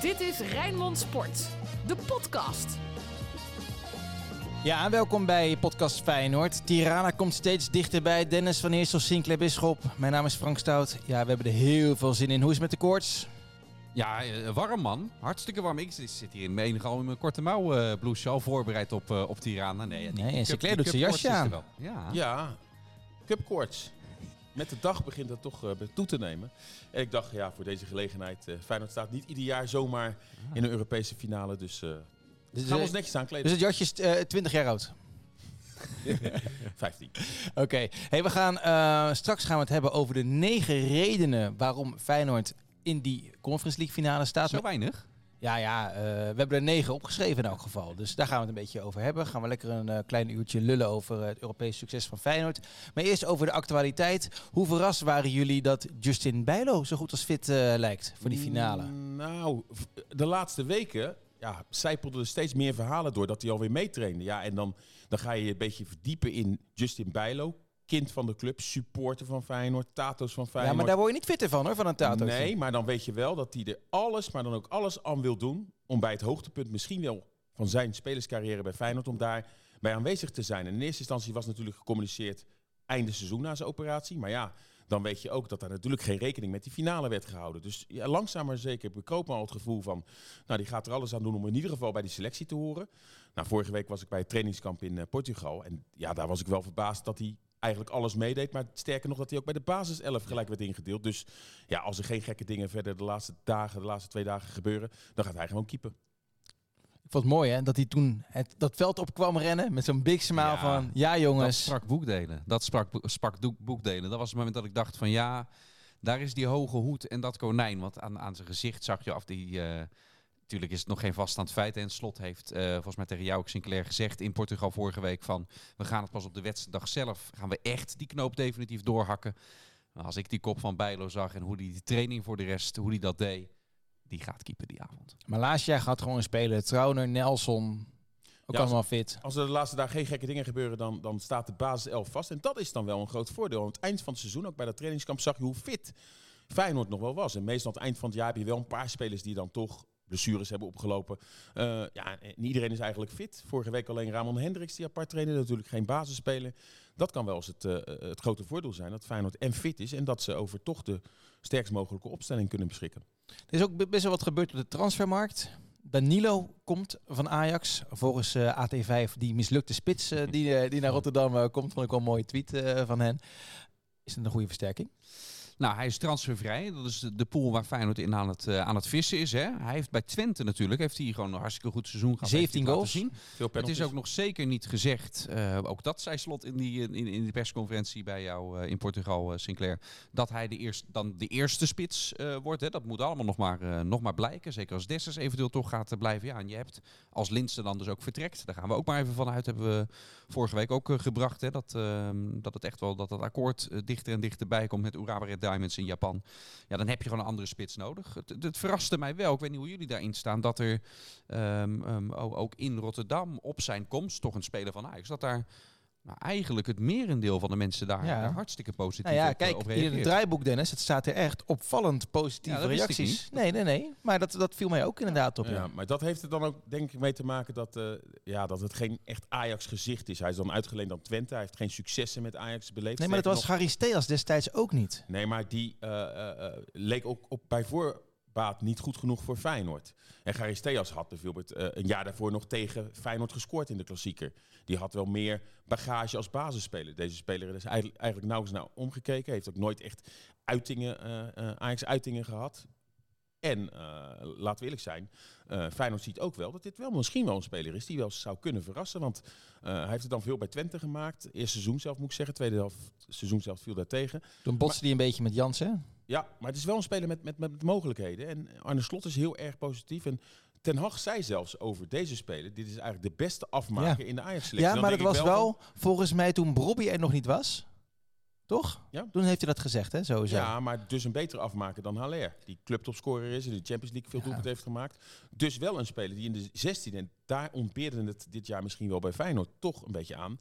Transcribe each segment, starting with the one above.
Dit is Rijnmond Sport, de podcast. Ja, welkom bij podcast Feyenoord. Tirana komt steeds dichterbij. Dennis van Eersel, Sinclair Bisschop. Mijn naam is Frank Stout. Ja, we hebben er heel veel zin in. Hoe is het met de koorts? Ja, eh, warm man. Hartstikke warm. Ik zit hier in mijn al in mijn korte mouw uh, blouse al voorbereid op, uh, op Tirana. Nee, nee en Sinclair doet zijn jasje aan. Ja, ja cupkoorts. Met de dag begint dat toch uh, toe te nemen. En ik dacht, ja, voor deze gelegenheid... Uh, Feyenoord staat niet ieder jaar zomaar in een Europese finale. Dus, uh, dus gaan we ons netjes aankleden. Dus het jasje is 20 jaar oud? 15. Oké. Hey, we gaan, straks gaan we het hebben over de negen redenen... waarom Feyenoord in die Conference League finale staat. Zo weinig? Ja, ja uh, we hebben er negen opgeschreven in elk geval. Dus daar gaan we het een beetje over hebben. Gaan we lekker een uh, klein uurtje lullen over het Europese succes van Feyenoord. Maar eerst over de actualiteit. Hoe verrast waren jullie dat Justin Bijlo zo goed als fit lijkt voor die finale? Mm, nou, de laatste weken ja, zijpelden er steeds meer verhalen door dat hij alweer meetrainde. Ja, en dan, dan ga je je een beetje verdiepen in Justin Bijlo kind van de club, supporter van Feyenoord, Tato's van Feyenoord. Ja, maar daar word je niet fitter van hoor, van een Tato. Nee, maar dan weet je wel dat hij er alles, maar dan ook alles aan wil doen om bij het hoogtepunt misschien wel van zijn spelerscarrière bij Feyenoord, om daar bij aanwezig te zijn. En in eerste instantie was natuurlijk gecommuniceerd einde seizoen na zijn operatie. Maar ja, dan weet je ook dat daar natuurlijk geen rekening met die finale werd gehouden. Dus ja, langzaam maar zeker bekroop me al het gevoel van... nou, die gaat er alles aan doen om in ieder geval bij die selectie te horen. Nou, vorige week was ik bij het trainingskamp in uh, Portugal. En ja, daar was ik wel verbaasd dat hij eigenlijk alles meedeed. Maar sterker nog dat hij ook bij de basis 11 gelijk werd ingedeeld. Dus ja, als er geen gekke dingen verder de laatste dagen, de laatste twee dagen gebeuren, dan gaat hij gewoon keeper. Ik vond het mooi hè, dat hij toen het, dat veld op kwam rennen met zo'n big smile van ja jongens. Dat sprak boekdelen. Dat sprak, sprak boekdelen. Dat was het moment dat ik dacht van ja, daar is die hoge hoed en dat konijn. Want aan, aan zijn gezicht zag je af die... Uh, Natuurlijk is het nog geen vaststaand feit. En Slot heeft uh, volgens mij tegen jou ook Sinclair gezegd in Portugal vorige week van... we gaan het pas op de wedstrijddag zelf, gaan we echt die knoop definitief doorhakken. Maar als ik die kop van Bijlo zag en hoe die, die training voor de rest, hoe die dat deed... die gaat keeper die avond. Maar laatst jaar gaat gewoon spelen. Trauner, Nelson, ook ja, allemaal fit. Als er de laatste dagen geen gekke dingen gebeuren, dan, dan staat de basis 11 vast. En dat is dan wel een groot voordeel. Aan het eind van het seizoen, ook bij dat trainingskamp, zag je hoe fit Feyenoord nog wel was. En meestal aan het eind van het jaar heb je wel een paar spelers die dan toch blessures hebben opgelopen. Uh, ja, iedereen is eigenlijk fit. Vorige week alleen Ramon Hendricks die apart trainde. Natuurlijk geen basisspeler. Dat kan wel eens het, uh, het grote voordeel zijn. Dat Feyenoord en fit is. En dat ze over toch de sterkst mogelijke opstelling kunnen beschikken. Er is ook best wel wat gebeurd op de transfermarkt. Danilo komt van Ajax. Volgens uh, AT5 die mislukte spits die, die naar Rotterdam komt. Vond ik wel een mooie tweet van hen. Is het een goede versterking? Nou, hij is transfervrij. Dat is de, pool waar Feyenoord in aan het, uh, aan het vissen is. Hè. Hij heeft bij Twente natuurlijk heeft hij gewoon een hartstikke goed seizoen gehad. 17 goals. Zien. Het is ook nog zeker niet gezegd, uh, ook dat zei Slot in die, in, in de persconferentie bij jou uh, in Portugal, Sinclair, dat hij de eerst, dan de eerste spits wordt. Hè. Dat moet allemaal nog maar, nog maar blijken. Zeker als Dessers eventueel toch gaat blijven. Ja, en je hebt als Linse dan dus ook vertrekt. Daar gaan we ook maar even vanuit. Hebben we vorige week ook gebracht. Hè, dat, ehm, dat het echt wel dat het akkoord dichter en dichterbij komt met Urawa Diamonds in Japan. Ja, dan heb je gewoon een andere spits nodig. Het, het verraste mij wel, ik weet niet hoe jullie daarin staan, dat er um, um, ook in Rotterdam op zijn komst, toch een speler van Ajax, dat daar nou, eigenlijk het merendeel van de mensen daar ja. hartstikke positief nou ja, kijk, in het draaiboek, Dennis, het staat er echt opvallend positieve reacties. Nee, nee, nee. Maar dat, dat viel mij ook inderdaad op. Ja, maar dat heeft er dan ook denk ik mee te maken dat, uh, ja, dat het geen echt Ajax-gezicht is. Hij is dan uitgeleend aan Twente. Hij heeft geen successen met Ajax beleefd. Nee, maar dat was nog... Harry Steas destijds ook niet. Nee, maar die uh, uh, leek ook op bij voor baat niet goed genoeg voor Feyenoord. En Gary Steas had bijvoorbeeld uh, een jaar daarvoor nog tegen Feyenoord gescoord in de klassieker. Die had wel meer bagage als basisspeler. Deze speler is eigenlijk, eigenlijk nauwelijks naar omgekeken. Heeft ook nooit echt uitingen, uh, uh, Ajax-uitingen gehad. En uh, laten we eerlijk zijn, uh, Feyenoord ziet ook wel dat dit wel misschien wel een speler is die wel zou kunnen verrassen. Want uh, hij heeft het dan veel bij Twente gemaakt. Eerste seizoen zelf moet ik zeggen, tweede helft seizoen zelf viel daar tegen. Toen botste hij een beetje met Jansen. Ja, maar het is wel een speler met, met, met mogelijkheden. En Arne Slot is heel erg positief. En Ten Hag zei zelfs over deze speler, dit is eigenlijk de beste afmaker in de Ajax-selectie. Ja, maar dat was wel, volgens mij toen Brobby er nog niet was. Toch? Ja. Toen heeft hij dat gezegd, hè? Sowieso. Ja, maar dus een betere afmaker dan Haller. Die clubtopscorer is en de Champions League veel doelpunten heeft gemaakt. Dus wel een speler die in de 16 en daar ontbeerde het dit jaar misschien wel bij Feyenoord toch een beetje aan.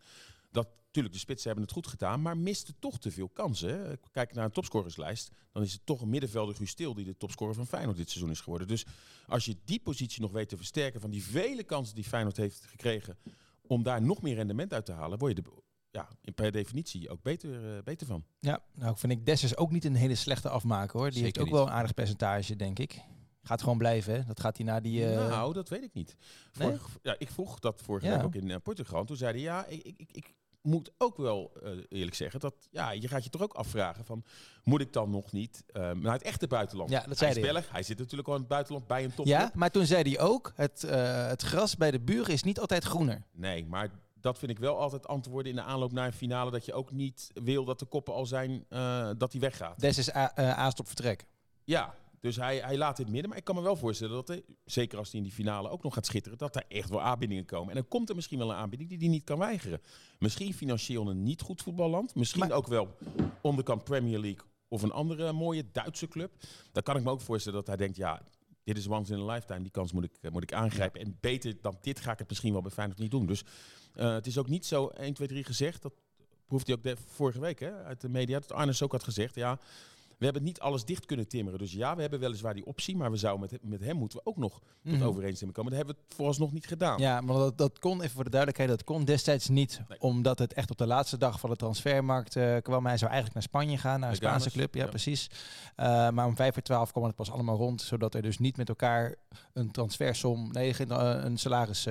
Dat Tuurlijk, de spitsen hebben het goed gedaan, maar misten toch te veel kansen. Kijk naar een topscorerslijst, dan is het toch een middenvelder Guus Stil die de topscorer van Feyenoord dit seizoen is geworden. Dus als je die positie nog weet te versterken van die vele kansen die Feyenoord heeft gekregen om daar nog meer rendement uit te halen, word je er ja, in per definitie ook beter, eh, beter van. Ja, nou vind ik Dessers ook niet een hele slechte afmaker hoor. Die heeft ook niet. wel een aardig percentage, denk ik. Gaat gewoon blijven, hè? Dat gaat hij na die... eh, Nou, dat weet ik niet. Nee? Vorig- ja, ik vroeg dat vorige Ja. week ook in eh, Portugal. Toen zei hij, ja, ik, ik, ik moet ook wel eh, eerlijk zeggen dat ja, je gaat je toch ook afvragen van, moet ik dan nog niet eh, naar het echte buitenland? Ja, dat hij zei is hij. Belg, hij zit natuurlijk al in het buitenland bij een topclub. ja, maar toen zei hij ook, het, eh, het gras bij de buren is niet altijd groener. Nee, maar dat vind ik wel altijd antwoorden in de aanloop naar een finale, dat je ook niet wil dat de koppen al zijn dat hij weggaat. Des is a- eh, aastop vertrek. Ja, dus hij, hij laat dit midden. Maar ik kan me wel voorstellen dat hij, zeker als hij in die finale ook nog gaat schitteren, dat er echt wel aanbiedingen komen. En dan komt er misschien wel een aanbieding die hij niet kan weigeren. Misschien financieel een niet goed voetballand. Misschien Maar- ook wel onderkant Premier League of een andere mooie Duitse club. Dan kan ik me ook voorstellen dat hij denkt, ja, dit is once in a lifetime. Die kans moet ik, eh, moet ik aangrijpen. En beter dan dit ga ik het misschien wel bij Feyenoord niet doen. Dus eh, het is ook niet zo 1, 2, 3 gezegd. Dat proefde hij ook de, vorige week hè, uit de media. Dat Arnes ook had gezegd, ja... We hebben niet alles dicht kunnen timmeren. Dus ja, we hebben weliswaar die optie. Maar we zouden met, met hem moeten we ook nog tot Mhm. overeenstemming komen. Dat hebben we vooralsnog niet gedaan. Ja, maar dat, dat kon, even voor de duidelijkheid, dat kon destijds niet. Nee. Omdat het echt op de laatste dag van de transfermarkt eh, kwam. Hij zou eigenlijk naar Spanje gaan, naar een Spaanse club. Ja, ja. precies. Eh, maar om vijf voor twaalf kwam het pas allemaal rond. Zodat er dus niet met elkaar een transfersom, nee, eh, een salaris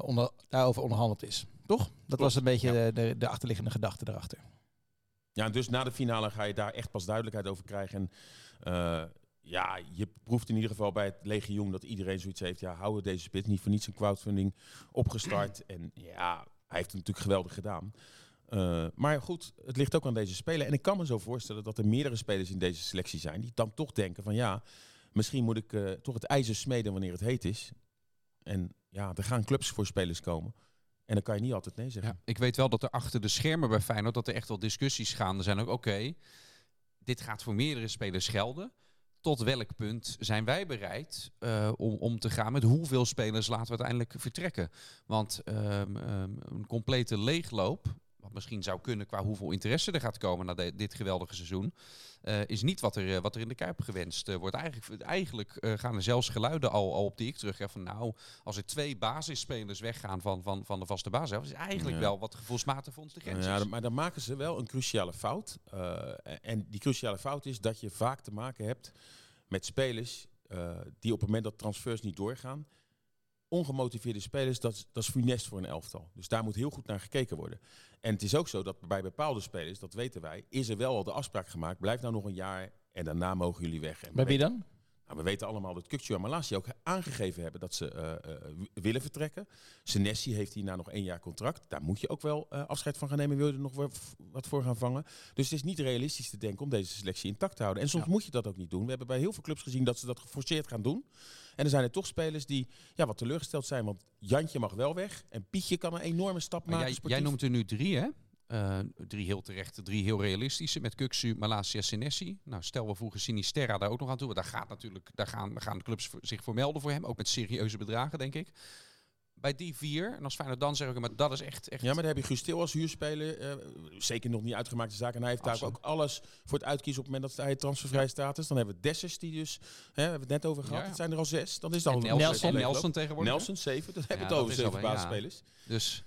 onder, daarover onderhandeld is. Toch? Dat was een beetje ja. de, de, de achterliggende gedachte erachter. Ja, dus na de finale ga je daar echt pas duidelijkheid over krijgen. En eh, ja, je proeft in ieder geval bij het legioen dat iedereen zoiets heeft. Ja, houden deze spits niet voor niets een crowdfunding opgestart. En ja, hij heeft het natuurlijk geweldig gedaan. Eh, maar goed, het ligt ook aan deze speler. En ik kan me zo voorstellen dat er meerdere spelers in deze selectie zijn die dan toch denken van ja, misschien moet ik eh, toch het ijzer smeden wanneer het heet is. En ja, er gaan clubs voor spelers komen. En dan kan je niet altijd nee zeggen. Ja, ik weet wel dat er achter de schermen bij Feyenoord dat er echt wel discussies gaande zijn. Ook oké, dit gaat voor meerdere spelers gelden. Tot welk punt zijn wij bereid eh, om, om te gaan met hoeveel spelers laten we uiteindelijk vertrekken? Want ehm, ehm, een complete leegloop, wat misschien zou kunnen qua hoeveel interesse er gaat komen na de- dit geweldige seizoen, eh, is niet wat er, eh, wat er in de Kuip gewenst eh, wordt. Eigenlijk, eigenlijk gaan er zelfs geluiden al, al op die ik terug heb van nou, als er twee basisspelers weggaan van, van, van de vaste basis, is eigenlijk Ja. wel wat gevoelsmatig voor ons de grens Ja, is. maar dan maken ze wel een cruciale fout. En die cruciale fout is dat je vaak te maken hebt met spelers die op het moment dat transfers niet doorgaan, ongemotiveerde spelers, dat, is- dat is funest voor een elftal. Dus daar moet heel goed naar gekeken worden. En het is ook zo dat bij bepaalde spelers, dat weten wij, is er wel al de afspraak gemaakt, blijf nou nog een jaar en daarna mogen jullie weg. En Bij wie dan? nou, we weten allemaal dat Kukçu en Malasia ook aangegeven hebben dat ze eh, eh, willen vertrekken. Senesi heeft hierna nog één jaar contract. Daar moet je ook wel eh, afscheid van gaan nemen. Wil je er nog wat voor gaan vangen? Dus het is niet realistisch te denken om deze selectie intact te houden. En soms Ja. moet je dat ook niet doen. We hebben bij heel veel clubs gezien dat ze dat geforceerd gaan doen. En er zijn er toch spelers die ja, wat teleurgesteld zijn. Want Jantje mag wel weg. En Pietje kan een enorme stap Maar maken. jij, sportief. jij noemt er nu drie, hè? Eh, drie heel terechte, drie heel realistische. Met Kuxu, Malasia, Senesi. Nou, stel we voegen Sinisterra daar ook nog aan toe. Want daar, gaat natuurlijk, daar, gaan, daar gaan de clubs zich voor melden voor hem. Ook met serieuze bedragen, denk ik. Bij die vier, en als Feyenoord dan zeg ik, maar dat is echt... echt Ja, maar dan heb je Guus Til als huurspeler. eh, zeker nog niet uitgemaakte zaak. En hij heeft daar ook alles voor het uitkiezen op het moment dat hij transfervrij staat. is. Dan hebben we Dessers, die dus, hè, we hebben het net over gehad. Ja. Het zijn er al zes. Dan is al Nelson, Nelson. en Nelson tegenwoordig. Nelson, zeven. Dan hebben Ja, we dat het over zeven ja. basisspelers. Dus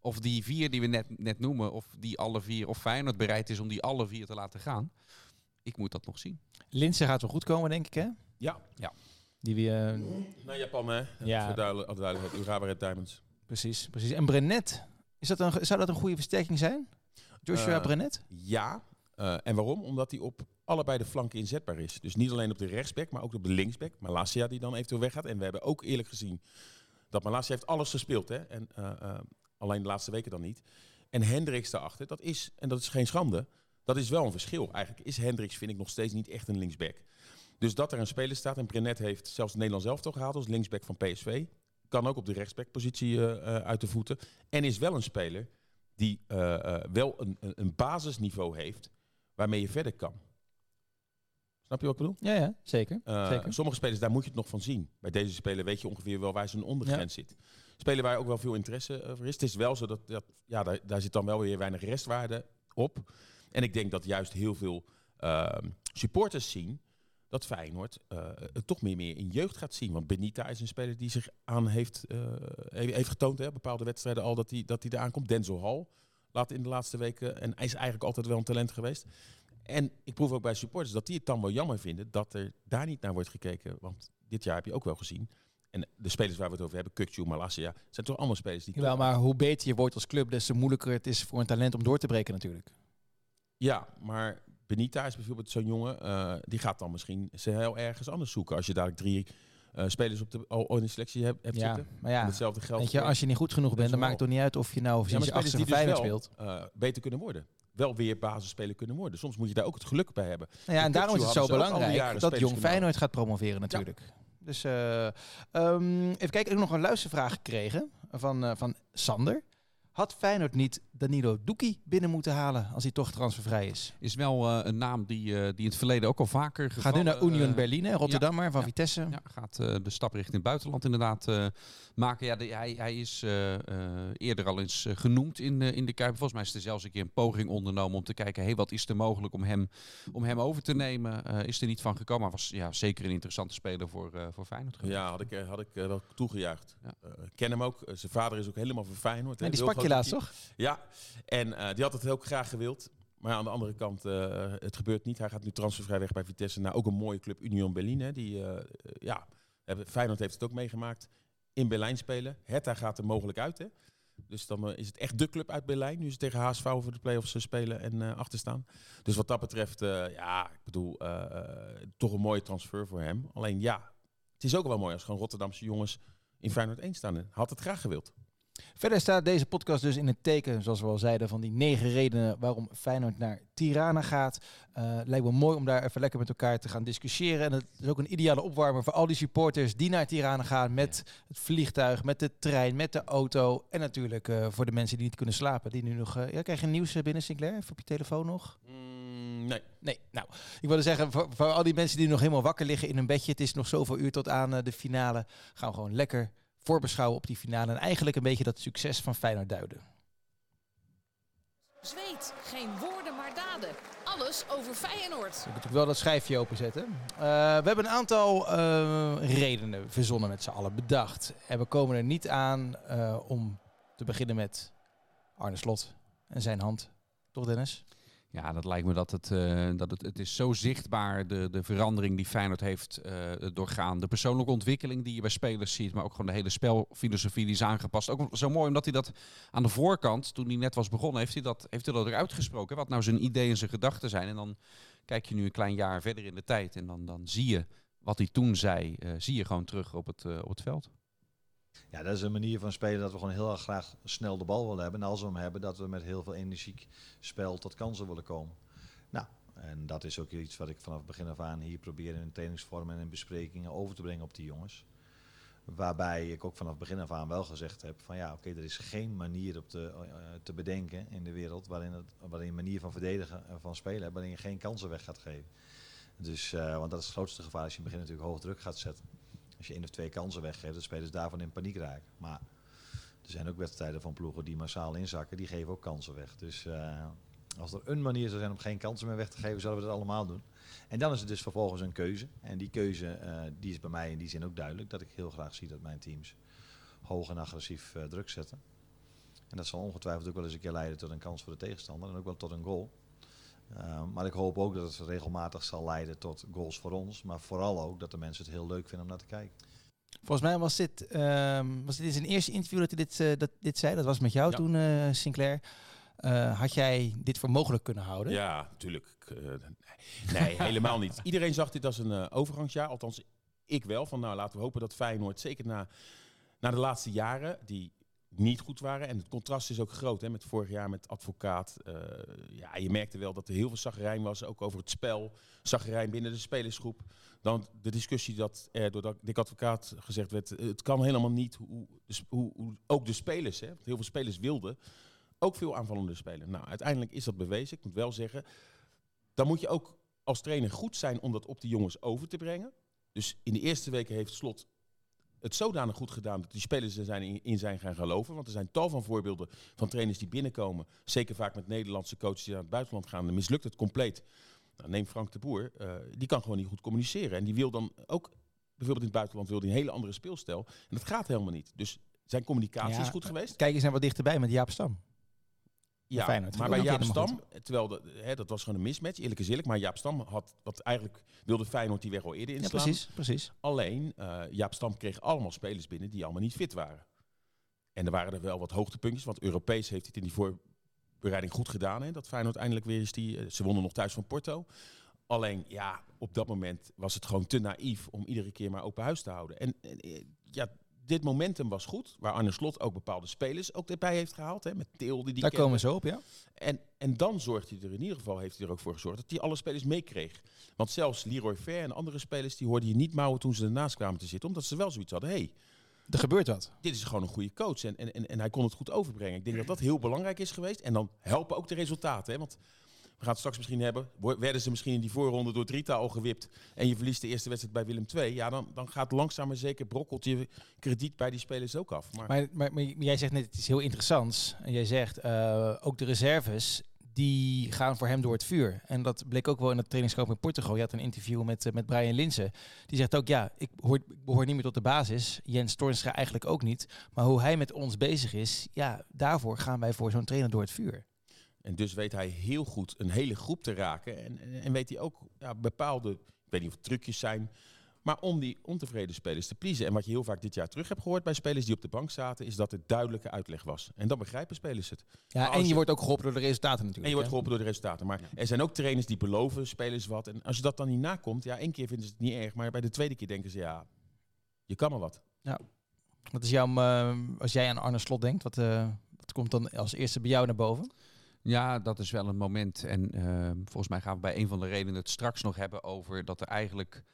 of die vier die we net, net noemen, of die alle vier, of Feyenoord bereid is om die alle vier te laten gaan. Ik moet dat nog zien. Linse gaat wel goed komen, denk ik, hè? Ja, Die we, eh, naar Japan hè. Ja. Voor duidelijk. Urawa Red Diamonds. precies, precies. En Brenet, is dat een, zou dat een goede versterking zijn? Joshua Eh, Brenet? Ja. Eh, en waarom? Omdat hij op allebei de flanken inzetbaar is. Dus niet alleen op de rechtsback, maar ook op de linksback. Malasia die dan eventueel weggaat. En we hebben ook eerlijk gezien dat Malasia heeft alles gespeeld. Hè? En alleen de laatste weken dan niet. En Hendricks daarachter, dat is, en dat is geen schande, dat is wel een verschil. Eigenlijk is Hendricks, vind ik, nog steeds niet echt een linksback. Dus dat er een speler staat, en Brenet heeft zelfs het Nederlands elftal gehaald als linksback van PSV. Kan ook op de rechtsbackpositie eh, uit de voeten. En is wel een speler die eh, wel een, een, basisniveau heeft waarmee je verder kan. Snap je wat ik bedoel? Ja, ja zeker. Uh, zeker. Sommige spelers, daar moet je het nog van zien. Bij deze speler weet je ongeveer wel waar zijn ondergrens ja. zit. Spelen waar ook wel veel interesse over is. Het is wel zo dat, dat ja, daar, daar zit dan wel weer weinig restwaarde op. En ik denk dat juist heel veel uh, supporters zien dat Feyenoord uh, het toch meer, meer in jeugd gaat zien. Want Benita is een speler die zich aan heeft, uh, heeft getoond, hè, bepaalde wedstrijden al, dat hij dat hij eraan komt. Denzel Hall laat in de laatste weken, en hij is eigenlijk altijd wel een talent geweest. En ik proef ook bij supporters dat die het dan wel jammer vinden dat er daar niet naar wordt gekeken. Want dit jaar heb je ook wel gezien. En de spelers waar we het over hebben, Kukju, Malasia, zijn toch allemaal spelers die... Wel, maar hoe beter je wordt als club, des te moeilijker het is voor een talent om door te breken natuurlijk. Ja, maar Benita is bijvoorbeeld zo'n jongen, uh, die gaat dan misschien ze heel ergens anders zoeken. Als je dadelijk drie uh, spelers op de, in de selectie hebt, hebt ja, zitten. Maar ja, en hetzelfde geld. Weet je, als je niet goed genoeg bent, dan maakt het toch niet uit of je nou ja, sinds je achtste of Feyenoord speelt. Uh, beter kunnen worden. Wel weer basisspeler kunnen worden. Soms moet je daar ook het geluk bij hebben. Nou ja, en daarom is het zo belangrijk dat Jong Feyenoord gaat promoveren natuurlijk. Ja. Dus uh, um, even kijken, ik heb nog een luistervraag gekregen van, van Sander. Had Feyenoord niet Danilo Doekie binnen moeten halen als hij toch transfervrij is? Is wel uh, een naam die, uh, die in het verleden ook al vaker Gaat nu naar Union Berlin, Rotterdam maar, van ja, Vitesse. Ja, gaat uh, de stap richting het buitenland inderdaad maken. Ja, de, hij, hij is eerder al eens genoemd in, in de Kuip. Volgens mij is er zelfs een keer een poging ondernomen om te kijken... Hey, wat is er mogelijk om hem, om hem over te nemen? is er niet van gekomen. Maar was ja, zeker een interessante speler voor, voor Feyenoord. Geweest. Ja, had ik, had ik wel toegejuicht. Ja. ken hem ook. zijn vader is ook helemaal voor Feyenoord. En die sprak toch? Ja, en uh, die had het heel graag gewild. Maar aan de andere kant, uh, het gebeurt niet. Hij gaat nu transfervrij weg bij Vitesse naar ook een mooie club, Union Berlin. Hè, die, uh, ja, Feyenoord heeft het ook meegemaakt. In Berlijn spelen. Hertha gaat er mogelijk uit. Hè. Dus dan is het echt de club uit Berlijn. Nu ze tegen HSV voor de play-offs spelen en achterstaan. Dus wat dat betreft, ja, ik bedoel, toch een mooie transfer voor hem. Alleen ja, het is ook wel mooi als gewoon Rotterdamse jongens in Feyenoord 1 staan. Had het graag gewild. Verder staat deze podcast dus in het teken, zoals we al zeiden, van die negen redenen waarom Feyenoord naar Tirana gaat. Uh, lijkt me mooi om daar even lekker met elkaar te gaan discussiëren. En het is ook een ideale opwarmer voor al die supporters die naar Tirana gaan met het vliegtuig, met de trein, met de auto. En natuurlijk uh, voor de mensen die niet kunnen slapen, die nu nog... Uh, ja, krijg je nieuws binnen, Sinclair? Even op je telefoon nog? Mm, nee. Nee, nou, ik wilde zeggen, voor, voor, al die mensen die nog helemaal wakker liggen in hun bedje, het is nog zoveel uur tot aan de finale, gaan we gewoon lekker voorbeschouwen op die finale en eigenlijk een beetje dat succes van Feyenoord duiden. Zweet, geen woorden maar daden. Alles over Feyenoord. Ik moet wel dat schijfje openzetten. Uh, we hebben een aantal uh, redenen verzonnen met z'n allen bedacht. En we komen er niet aan uh, om te beginnen met Arne Slot en zijn hand. Toch Dennis? Ja, dat lijkt me dat het, uh, dat het, het is zo zichtbaar, de, de verandering die Feyenoord heeft uh, doorgaan. De persoonlijke ontwikkeling die je bij spelers ziet, maar ook gewoon de hele spelfilosofie die is aangepast. Ook zo mooi omdat hij dat aan de voorkant, toen hij net was begonnen, heeft hij dat, heeft hij dat eruit gesproken. Wat nou zijn ideeën en zijn gedachten zijn. En dan kijk je nu een klein jaar verder in de tijd en dan, dan zie je wat hij toen zei, uh, zie je gewoon terug op het, op het veld. Ja, dat is een manier van spelen dat we gewoon heel erg graag snel de bal willen hebben. En als we hem hebben, dat we met heel veel energiek spel tot kansen willen komen. Nou, en dat is ook iets wat ik vanaf het begin af aan hier probeer in trainingsvormen en in besprekingen over te brengen op die jongens. Waarbij ik ook vanaf het begin af aan wel gezegd heb van ja, oké, er is geen manier op te, uh, te bedenken in de wereld waarin, het, waarin een manier van verdedigen en van spelen hebt, waarin je geen kansen weg gaat geven. Dus, uh, want dat is het grootste gevaar als je in het begin natuurlijk hoog druk gaat zetten. Als je één of twee kansen weggeeft, dat spelers daarvan in paniek raken. Maar er zijn ook wedstrijden van ploegen die massaal inzakken, die geven ook kansen weg. Dus uh, als er een manier zou zijn om geen kansen meer weg te geven, zouden we dat allemaal doen. En dan is het dus vervolgens een keuze. En die keuze uh, die is bij mij in die zin ook duidelijk. Dat ik heel graag zie dat mijn teams hoog en agressief uh, druk zetten. En dat zal ongetwijfeld ook wel eens een keer leiden tot een kans voor de tegenstander en ook wel tot een goal. Uh, maar ik hoop ook dat het regelmatig zal leiden tot goals voor ons. Maar vooral ook dat de mensen het heel leuk vinden om naar te kijken. Volgens mij was dit, um, was dit in zijn eerste interview dat hij dit, uh, dat, dit zei. Dat was met jou ja. toen, uh, Sinclair. Uh, had jij dit voor mogelijk kunnen houden? Ja, natuurlijk. nee, helemaal niet. Iedereen zag dit als een overgangsjaar. Althans, ik wel. Van nou, laten we hopen dat Feyenoord, zeker na, na de laatste jaren, die niet goed waren. En het contrast is ook groot hè, met vorig jaar met advocaat. Uh, ja, je merkte wel dat er heel veel zaggerijn was, ook over het spel. Zaggerijn binnen de spelersgroep. Dan de discussie dat er door Dick Advocaat gezegd werd... het kan helemaal niet hoe, hoe, hoe ook de spelers, hè, heel veel spelers wilden... ook veel aanvallende spelen. Nou, uiteindelijk is dat bewezen. Ik moet wel zeggen, dan moet je ook als trainer goed zijn om dat op die jongens over te brengen. Dus in de eerste weken heeft Slot het zodanig goed gedaan dat die spelers er zijn in, zijn gaan geloven. Want er zijn tal van voorbeelden van trainers die binnenkomen. Zeker vaak met Nederlandse coaches die naar het buitenland gaan. Dan mislukt het compleet. Nou, neem Frank de Boer. eh, die kan gewoon niet goed communiceren. En die wil dan ook, bijvoorbeeld in het buitenland, wil die een hele andere speelstijl. En dat gaat helemaal niet. Dus zijn communicatie Ja, is goed geweest. Kijk eens naar wat dichterbij met Jaap Stam. Ja, Feyenoord. maar bij Jaap Stam, terwijl de, hè, dat was gewoon een mismatch, eerlijk is eerlijk. Maar Jaap Stam had, wat eigenlijk wilde Feyenoord die weg al eerder Ja, inslaan. precies, precies. Alleen, eh, Jaap Stam kreeg allemaal spelers binnen die allemaal niet fit waren. En er waren er wel wat hoogtepuntjes, want Europees heeft het in die voorbereiding goed gedaan. Hè, dat Feyenoord eindelijk weer is die, eh, ze wonnen nog thuis van Porto. Alleen, ja, op dat moment was het gewoon te naïef om iedere keer maar open huis te houden. En, en, eh, ja, dit momentum was goed, waar Arne Slot ook bepaalde spelers ook erbij heeft gehaald. Hè, met Til, die die Daar kende. komen ze op, ja. En, en dan zorgt hij er in ieder geval, heeft hij er ook voor gezorgd dat hij alle spelers meekreeg. Want zelfs Leroy Fair en andere spelers, die hoorden je niet mouwen toen ze ernaast kwamen te zitten. Omdat ze wel zoiets hadden, hey, Er gebeurt wat. dit is gewoon een goede coach. En, en, en, en hij kon het goed overbrengen. Ik denk dat dat heel belangrijk is geweest. En dan helpen ook de resultaten. Hè? Want we gaan het straks misschien hebben. Werden ze misschien in die voorronde door Drita al gewipt. En je verliest de eerste wedstrijd bij Willem II. Ja, dan, dan gaat langzaam maar zeker brokkelt je krediet bij die spelers ook af. Maar, Maar, jij zegt net iets heel interessants. En jij zegt eh, ook de reserves, die gaan voor hem door het vuur. En dat bleek ook wel in het trainingskamp in Portugal. Je had een interview met, eh, met Brian Linsen. Die zegt ook, ja, ik ik behoor niet meer tot de basis. Jens Toornstra eigenlijk ook niet. Maar hoe hij met ons bezig is, ja, daarvoor gaan wij voor zo'n trainer door het vuur. En dus weet hij heel goed een hele groep te raken. En, en, en weet hij ook ja, bepaalde, ik weet niet of het trucjes zijn, maar om die ontevreden spelers te pleasen. En wat je heel vaak dit jaar terug hebt gehoord bij spelers die op de bank zaten, is dat het duidelijke uitleg was. En dan begrijpen spelers het. Ja, en je, je- wordt ook geholpen door de resultaten natuurlijk. En je wordt geholpen door de resultaten. Maar er zijn ook trainers die beloven spelers wat. En als je dat dan niet nakomt, ja, één keer vinden ze het niet erg. Maar bij de tweede keer denken ze, ja, je kan maar wat. Wat is jouw, eh, als jij aan Arne Slot denkt, wat, eh, wat komt dan als eerste bij jou naar boven? Ja, dat is wel een moment. En ehm, volgens mij gaan we bij een van de redenen het straks nog hebben over dat er eigenlijk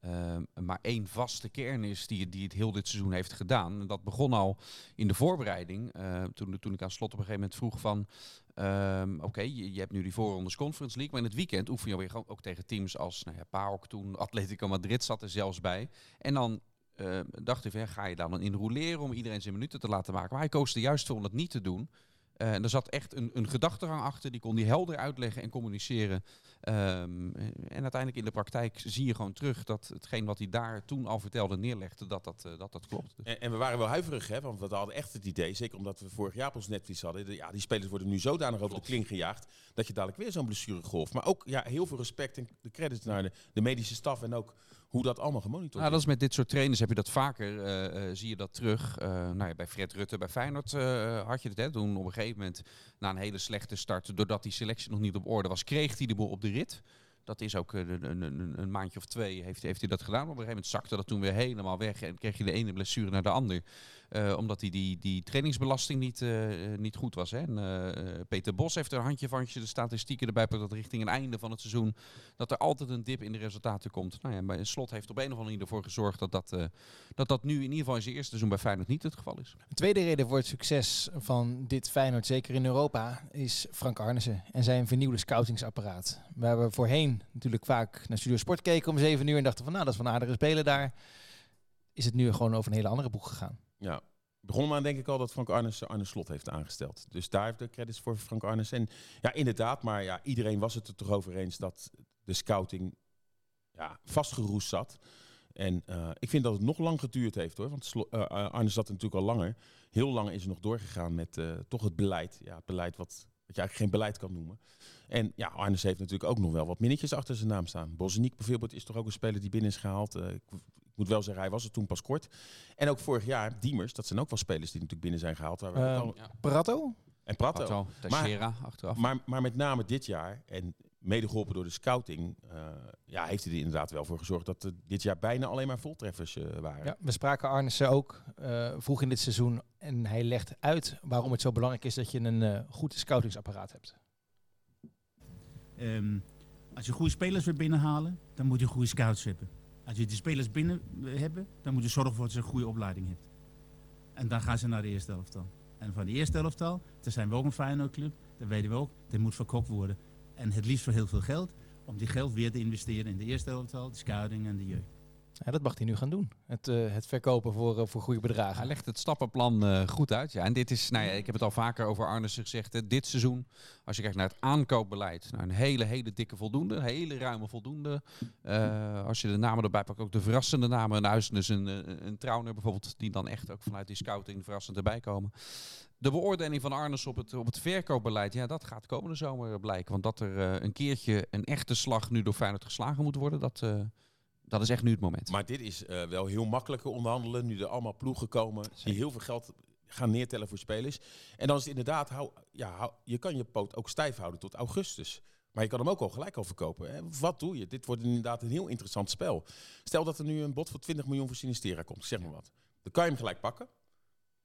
ehm, maar één vaste kern is die, die het heel dit seizoen heeft gedaan. En dat begon al in de voorbereiding. eh, toen, toen ik aan slot op een gegeven moment vroeg van... ehm, Oké, je, je hebt nu die voorrondes Conference League, maar in het weekend oefen je weer ook tegen teams als nou ja, PAOK toen, Atletico Madrid zat er zelfs bij. En dan dacht ik, ja, ga je daar dan in roleren om iedereen zijn minuten te laten maken? Maar hij koos er juist voor om dat niet te doen. Eh, en er zat echt een, een gedachtegang achter, die kon hij helder uitleggen en communiceren. Ehm, en uiteindelijk in de praktijk zie je gewoon terug dat hetgeen wat hij daar toen al vertelde neerlegde, dat dat, eh, dat, dat klopt. En, en we waren wel huiverig, hè, want we hadden echt het idee, zeker omdat we vorig jaar op ons netvlies hadden, de- ja, die spelers worden nu zodanig over de kling gejaagd, dat je dadelijk weer zo'n blessuregolf. Maar ook ja, heel veel respect en de credits naar de, de medische staf en ook hoe dat allemaal gemonitord Nou, dat is met dit soort trainers heb je dat vaker, eh, eh, zie je dat terug. Eh, nou ja, bij Fred Rutte, bij Feyenoord had je het. Hè, toen op een gegeven moment, na een hele slechte start, doordat die selectie nog niet op orde was, kreeg hij de boel op de rit. Dat is ook een, een, een, een maandje of twee heeft, heeft hij dat gedaan. Op een gegeven moment zakte dat toen weer helemaal weg en kreeg je de ene blessure naar de ander. Eh, omdat hij die, die trainingsbelasting niet, eh, eh, niet goed was. Hè. En, Peter Bos heeft er een handje van de statistieken erbij pakt dat richting het einde van het seizoen dat er altijd een dip in de resultaten komt. Nou ja, Slot heeft op een of andere manier ervoor gezorgd dat dat, dat dat nu in ieder geval in zijn eerste seizoen bij Feyenoord niet het geval is. Een tweede reden voor het succes van dit Feyenoord, zeker in Europa, is Frank Arnissen en zijn vernieuwde scoutingsapparaat. We hebben voorheen natuurlijk vaak naar Studio Sport gekeken om 7 uur en dachten van nou, dat is van aardige speler daar. Is het nu gewoon over een hele andere boeg gegaan. Ja. Begon maar denk ik al dat Frank Arnes Arne Slot heeft aangesteld. Dus daar heeft de credits voor Frank Arnes. En ja, inderdaad, maar ja, iedereen was het er toch over eens dat de scouting ja, vastgeroest zat. En eh, ik vind dat het nog lang geduurd heeft hoor. Want Slo- eh, eh, zat natuurlijk al langer. Heel lang is er nog doorgegaan met eh, toch het beleid. Ja, het beleid wat je eigenlijk geen beleid kan noemen. En ja, Arnes heeft natuurlijk ook nog wel wat minnetjes achter zijn naam staan. Bozeniek bijvoorbeeld is toch ook een speler die binnen is gehaald. Eh, ik, ik moet wel zeggen, hij was er toen pas kort. En ook vorig jaar, Diemers, dat zijn ook wel spelers die natuurlijk binnen zijn gehaald. Waar we Eh, ook al- Prato? en Prato. Prato, Teixeira achteraf. Maar, maar met name dit jaar, en mede geholpen door de scouting, eh, ja, heeft hij er inderdaad wel voor gezorgd dat er dit jaar bijna alleen maar voltreffers eh, waren. Ja, we spraken Arnissen ook eh, vroeg in dit seizoen en hij legt uit waarom het zo belangrijk is dat je een eh, goed scoutingsapparaat hebt. Ehm, als je goede spelers wil binnenhalen, dan moet je goede scouts hebben. Als je die spelers binnen hebben, dan moet je zorgen voor dat ze een goede opleiding hebben. En dan gaan ze naar de eerste elftal. En van de eerste elftal, daar zijn we ook een Feyenoord club, dan weten we ook, dit moet verkocht worden. En het liefst voor heel veel geld, om die geld weer te investeren in de eerste elftal, de scouting en de jeugd. Ja, dat mag hij nu gaan doen. Het, eh, het verkopen voor, eh, voor goede bedragen. Hij legt het stappenplan eh, goed uit. Ja. En dit is, nou ja, ik heb het al vaker over Arnes gezegd. Dit seizoen, als je kijkt naar het aankoopbeleid, nou, een hele, hele dikke voldoende. Een hele ruime voldoende. Als je de namen erbij pakt, ook de verrassende namen. Een Huisnes, een, een, bijvoorbeeld, die dan echt ook vanuit die scouting verrassend erbij komen. De beoordeling van Arnes op het, op het verkoopbeleid, ja, dat gaat komende zomer blijken. Want dat er een keertje een echte slag nu door Feyenoord geslagen moet worden, dat, dat is echt nu het moment. Maar dit is eh, wel heel makkelijker onderhandelen. Nu er allemaal ploegen komen die heel veel geld gaan neertellen voor spelers. En dan is het inderdaad, hou, ja, hou- je kan je poot ook stijf houden tot augustus. Maar je kan hem ook al gelijk al verkopen. Hè. Wat doe je? Dit wordt inderdaad een heel interessant spel. Stel dat er nu een bod van 20 miljoen voor Sinistera komt, zeg maar wat. Dan kan je hem gelijk pakken.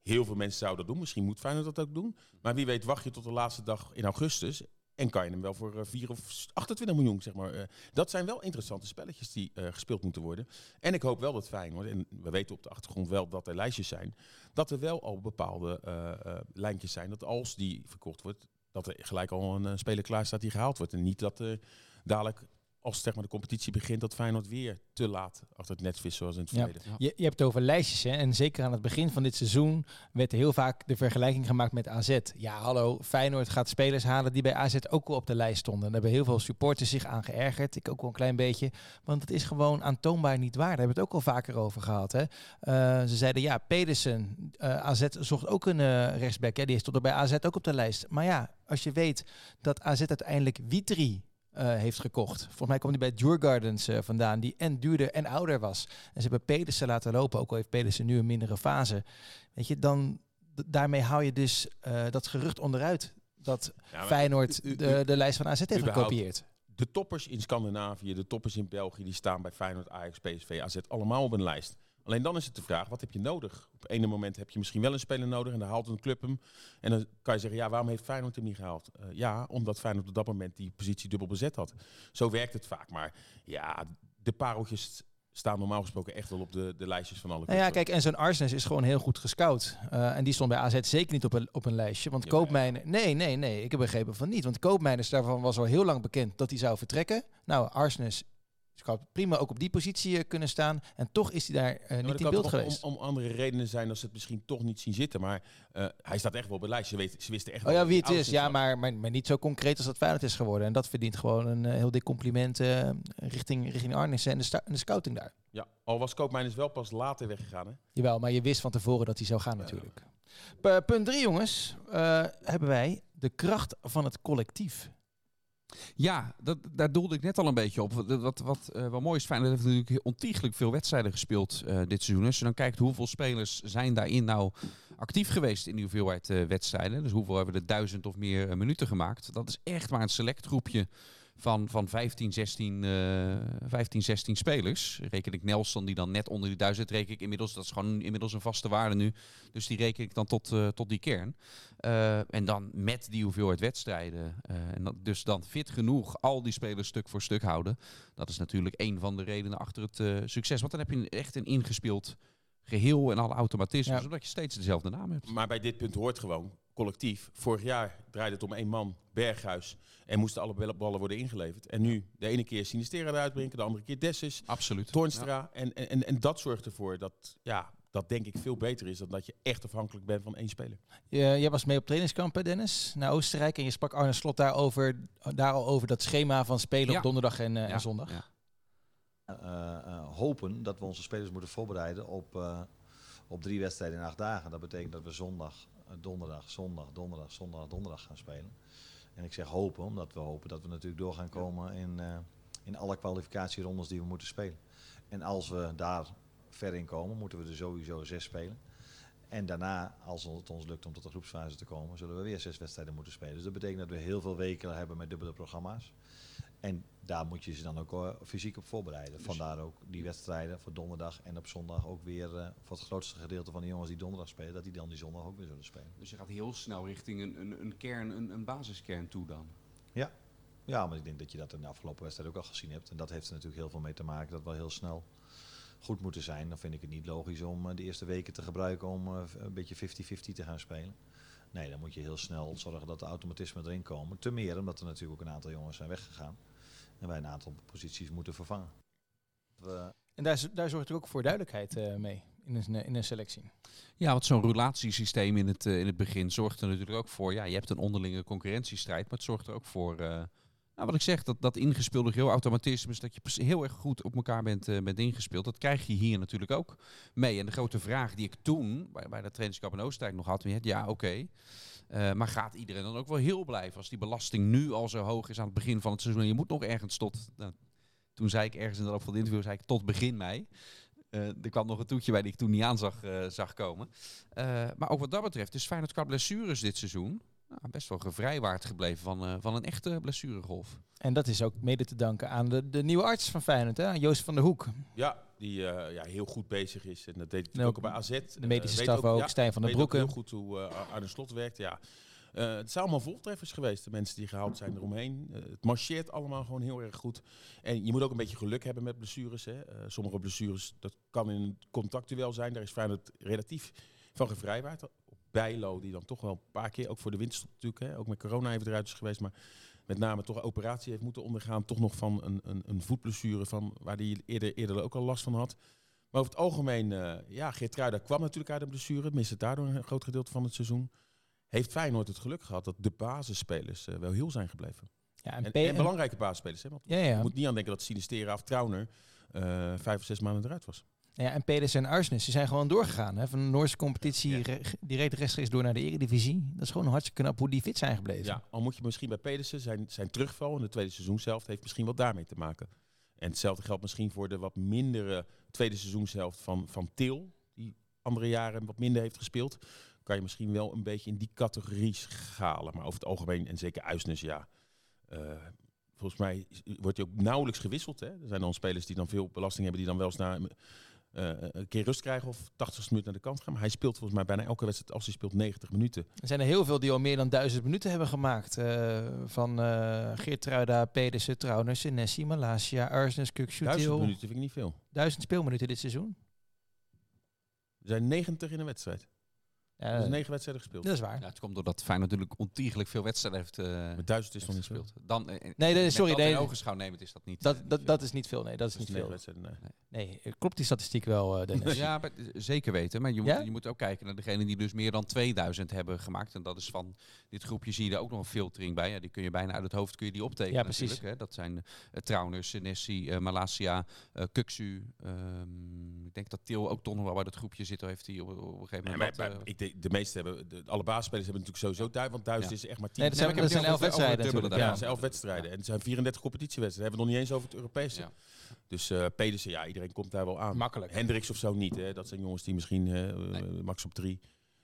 Heel veel mensen zouden dat doen. Misschien moet Feyenoord dat ook doen. Maar wie weet wacht je tot de laatste dag in augustus. En kan je hem wel voor eh, 4 of 28 miljoen, zeg maar. eh. dat zijn wel interessante spelletjes die eh, gespeeld moeten worden. En ik hoop wel dat Feyenoord, en we weten op de achtergrond wel dat er lijstjes zijn, dat er wel al bepaalde eh, eh, lijntjes zijn. Dat als die verkocht wordt, dat er gelijk al een eh, speler klaar staat die gehaald wordt. En niet dat er dadelijk, als zeg maar, de competitie begint, dat Feyenoord weer te laat achter het net vist zoals in het Ja. verleden. Je, je hebt het over lijstjes, hè? en zeker aan het begin van dit seizoen werd er heel vaak de vergelijking gemaakt met AZ. Ja, hallo, Feyenoord gaat spelers halen die bij AZ ook al op de lijst stonden. Daar hebben heel veel supporters zich aan geërgerd, ik ook wel een klein beetje. Want het is gewoon aantoonbaar niet waar. Daar hebben we het ook al vaker over gehad. Hè? Eh, ze zeiden, ja, Pedersen, eh, AZ zocht ook een eh, rechtsback, hè? die stond er bij AZ ook op de lijst. Maar ja, als je weet dat AZ uiteindelijk Witri eh, heeft gekocht. Volgens mij kwam die bij Djurgardens eh vandaan, die en duurder en ouder was. En ze hebben Pedersen laten lopen, ook al heeft Pedersen nu een mindere fase. Weet je, dan daarmee hou je dus eh, dat gerucht onderuit dat Ja, Feyenoord u- u- de, de lijst van AZ heeft gekopieerd. de toppers in Scandinavië, de toppers in België, die staan bij Feyenoord, Ajax, PSV, AZ allemaal op een lijst. Alleen dan is het de vraag, wat heb je nodig? Op een moment heb je misschien wel een speler nodig en dan haalt een club hem. En dan kan je zeggen, ja, waarom heeft Feyenoord hem niet gehaald? Eh, ja, omdat Feyenoord op dat moment die positie dubbel bezet had. Zo werkt het vaak. Maar ja, de pareltjes staan normaal gesproken echt wel op de, de lijstjes van alle Nou ja, clubs. kijk, en zo'n Arsnes is gewoon heel goed gescout. Eh, en die stond bij AZ zeker niet op een, op een lijstje. Want. Koopmijnen... Nee, nee, nee. Ik heb begrepen van niet. Want Koopmijners, daarvan was al heel lang bekend dat hij zou vertrekken. Nou, Arsnes zou prima ook op die positie eh, kunnen staan. En toch is hij daar eh, maar niet in beeld geweest. Om, om andere redenen zijn dat ze het misschien toch niet zien zitten. Maar eh, hij staat echt wel op het lijstje. Ze, ze wisten echt Oh wel ja, wie het is. Ja, maar, maar, maar niet zo concreet als dat Feyenoord is geworden. En dat verdient gewoon een heel dik compliment richting, richting Arnissen en de, en de scouting daar. Ja, al was Koopmeiners wel pas later weggegaan. Hè? Jawel, maar je wist van tevoren dat hij zou gaan natuurlijk. Punt drie, jongens, hebben wij de kracht van het collectief. Ja, dat, daar doelde ik net al een beetje op. Wat, wat, eh, wel mooi is, Feyenoord heeft natuurlijk ontiegelijk veel wedstrijden gespeeld eh, dit seizoen. Als je dan kijkt hoeveel spelers zijn daarin nou actief geweest in die hoeveelheid eh, wedstrijden. Dus hoeveel hebben er duizend of meer minuten gemaakt. Dat is echt maar een select groepje van, van 15, 16, eh 15, 16 spelers. Reken ik Nelson die dan net onder die duizend reken ik inmiddels. Dat is gewoon inmiddels een vaste waarde nu. Dus die reken ik dan tot, eh, tot die kern. Eh, en dan met die hoeveelheid wedstrijden. eh, en dus dan fit genoeg al die spelers stuk voor stuk houden. Dat is natuurlijk een van de redenen achter het succes. Want dan heb je echt een ingespeeld geheel en alle automatismen. Ja. Zodat je steeds dezelfde naam hebt. Maar bij dit punt hoort gewoon collectief. Vorig jaar draaide het om één man, Berghuis. En moesten alle bal- ballen worden ingeleverd. En nu de ene keer Sinistera eruit brengen, de andere keer Dessus, Absoluut. Toornstra. En, en, en, en dat zorgt ervoor dat, ja, dat denk ik veel beter is dan dat je echt afhankelijk bent van één speler. Je- jij was mee op trainingskamp, hè, Dennis, naar Oostenrijk. En je sprak Arne Slot daarover, daar al over dat schema van spelen Ja. op donderdag en, eh, Ja, en zondag. Ja. eh, eh, hopen dat we onze spelers moeten voorbereiden op, eh, op drie wedstrijden in acht dagen. Dat betekent dat we zondag, eh, donderdag, zondag, donderdag, zondag, donderdag gaan spelen. En ik zeg hopen, omdat we hopen dat we natuurlijk door gaan komen in, eh, in alle kwalificatierondes die we moeten spelen. En als we daar ver in komen, moeten we er sowieso zes spelen. En daarna, als het ons lukt om tot de groepsfase te komen, zullen we weer zes wedstrijden moeten spelen. Dus dat betekent dat we heel veel weken hebben met dubbele programma's. En daar moet je ze dan ook eh, fysiek op voorbereiden. Vandaar ook die wedstrijden voor donderdag en op zondag ook weer eh, voor het grootste gedeelte van de jongens die donderdag spelen, dat die dan die zondag ook weer zullen spelen. Dus je gaat heel snel richting een, een, een kern, een, een basiskern toe dan. Ja, maar ik denk dat je dat in de afgelopen wedstrijd ook al gezien hebt. En dat heeft er natuurlijk heel veel mee te maken dat we heel snel goed moeten zijn. Dan vind ik het niet logisch om eh, de eerste weken te gebruiken om een beetje 50-50 te gaan spelen. Nee, dan moet je heel snel zorgen dat de automatismen erin komen. Te meer omdat er natuurlijk ook een aantal jongens zijn weggegaan. En wij een aantal posities moeten vervangen. We, En daar, daar zorgt er ook voor duidelijkheid eh, mee in een, in een selectie. Ja, want zo'n relatiesysteem in het, eh, in het begin zorgt er natuurlijk ook voor. Ja, je hebt een onderlinge concurrentiestrijd, maar het zorgt er ook voor. eh, nou, wat ik zeg, dat, dat ingespeelde heel automatisme is dat je heel erg goed op elkaar bent, eh, bent ingespeeld. Dat krijg je hier natuurlijk ook mee. En de grote vraag die ik toen bij, bij dat trainingskamp in Oostenrijk nog had, weer, ja, oké. eh, maar gaat iedereen dan ook wel heel blijven als die belasting nu al zo hoog is aan het begin van het seizoen? En je moet nog ergens tot. Nou, toen zei ik ergens in de loop van het interview, zei ik tot begin mei. Eh, er kwam nog een toetje bij die ik toen niet aan zag, zag komen. Maar ook wat dat betreft is Feyenoord qua blessures dit seizoen nou, best wel gevrijwaard gebleven van, eh, van een echte blessuregolf. En dat is ook mede te danken aan de, de nieuwe arts van Feyenoord, hè? aan Joost van der Hoek. Ja, die eh, ja, heel goed bezig is. En dat deed hij ook ook bij AZ. De medische Eh, staf ook, ja, Stijn van der weet ook Broeke. heel goed hoe eh Arne Slot werkt, ja. Eh, het zijn allemaal voltreffers geweest, de mensen die gehaald zijn eromheen. Het marcheert allemaal gewoon heel erg goed. En je moet ook een beetje geluk hebben met blessures. Hè. Eh, sommige blessures, dat kan in een contactduel zijn. Daar is Feyenoord relatief van gevrijwaard. Bijlo, die dan toch wel een paar keer, ook voor de winterstop natuurlijk, hè, ook met corona even eruit is geweest, maar met name toch een operatie heeft moeten ondergaan. Toch nog van een, een, een voetblessure van, waar hij eerder, eerder ook al last van had. Maar over het algemeen, eh ja, Geertruida kwam natuurlijk uit een blessure. Miste daardoor een groot gedeelte van het seizoen. Heeft Feyenoord het geluk gehad dat de basisspelers eh, wel heel zijn gebleven. Ja, En, en, en belangrijke basisspelers. Hè? Want ja, je ja. moet niet aan denken dat Sinistera of Trauner eh, vijf of zes maanden eruit was. Ja, en Pedersen en Arsnes, die zijn gewoon doorgegaan. Hè? Van de Noorse competitie, Ja. re- reed rechtstreeks door naar de Eredivisie. Dat is gewoon hartstikke knap hoe die fit zijn gebleven. Ja, al moet je misschien bij Pedersen zijn, zijn terugval in de tweede seizoenshelft heeft misschien wat daarmee te maken. En hetzelfde geldt misschien voor de wat mindere tweede seizoenshelft van, van Til, die andere jaren wat minder heeft gespeeld. Kan je misschien wel een beetje in die categorie schalen. Maar over het algemeen, en zeker Uisnes, ja. eh, volgens mij wordt hij ook nauwelijks gewisseld. Hè? Er zijn dan spelers die dan veel belasting hebben, die dan wel eens na eh, een keer rust krijgen of 80 minuten naar de kant gaan. Maar hij speelt volgens mij bijna elke wedstrijd als hij speelt 90 minuten. Er zijn er heel veel die al meer dan duizend minuten hebben gemaakt. eh, van eh Geertruida, Pedersen, Trauner, Senesi, Malasia, Arsnes, Kuksutil. minuten vind ik niet veel. Duizend speelminuten dit seizoen. Er zijn 90 in een wedstrijd. Ja, zijn negen wedstrijden gespeeld. dat is waar. Ja, het komt doordat Feyenoord natuurlijk ontiegelijk veel wedstrijden heeft, eh Maar duizend is nog niet gespeeld. Dan, eh, nee, met sorry, dat nee. in ogenschouw nemen is dat niet. Dat, eh, niet dat, dat is niet veel, nee. Dat is Dat is niet veel. wedstrijden, nee. Nee, eh, klopt die statistiek wel, eh, Dennis? Ja, maar, eh, zeker weten. Maar je moet, Ja? je moet ook kijken naar degenen die dus meer dan 2000 hebben gemaakt. En dat is van dit groepje zie je er ook nog een filtering bij. Ja, die kun je bijna uit het hoofd kun je die optekenen Ja, precies. natuurlijk. Hè. Dat zijn uh, Trauner, Senesi, eh, Malasia, eh Kuksu. ehm, ik denk dat Til ook toch nog wel bij dat groepje zit. Of heeft hij op, op een gegeven Nee, moment... wat, maar eh, denk, de meeste hebben, de, alle basisspelers hebben natuurlijk sowieso duizend, want duizend Ja. is echt maar tien. Nee, dat Nee, zijn, ik dat zijn elf wedstrijden ja, het zijn elf wedstrijden. En het zijn 34 competitiewedstrijden. Hebben we nog niet eens over het Europese. Ja. Dus eh Pedersen, ja, iedereen komt daar wel aan. Makkelijk. Hendricks of zo niet. Hè. Dat zijn jongens die misschien eh, max op drie,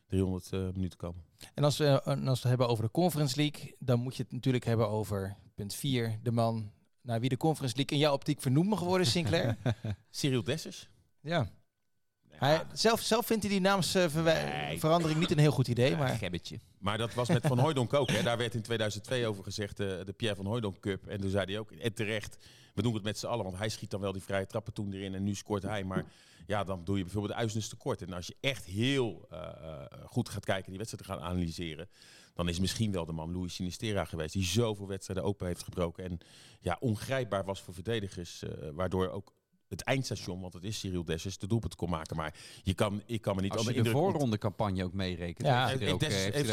300 eh, minuten komen. En als we, en als we het hebben over de Conference League, dan moet je het natuurlijk hebben over punt 4, de man naar wie de Conference League in jouw optiek vernoemd mag worden, Sinclair. Cyril Dessers. ja. Hij, zelf, zelf vindt hij die naamsverandering niet een heel goed idee, maar gebbetje. Maar dat was met Van Hooijdonk ook. Hè. Daar werd in 2002 over gezegd, eh, de Pierre van Hooijdonk Cup. En toen zei hij ook, en terecht, we doen het met z'n allen. Want hij schiet dan wel die vrije trappen toen erin en nu scoort hij. Maar ja, dan doe je bijvoorbeeld Uisnes tekort. En als je echt heel eh, eh, goed gaat kijken, die wedstrijd te gaan analyseren... dan is misschien wel de man Louis Sinistera geweest... die zoveel wedstrijden open heeft gebroken. En ja, ongrijpbaar was voor verdedigers. eh, waardoor ook het eindstation, want het is Cyril Dessers, de doelpunt kon maken. Maar je kan, ik kan me niet Als je de voorronde campagne ook meerekent, Ja. heeft hij er heeft, ook, heeft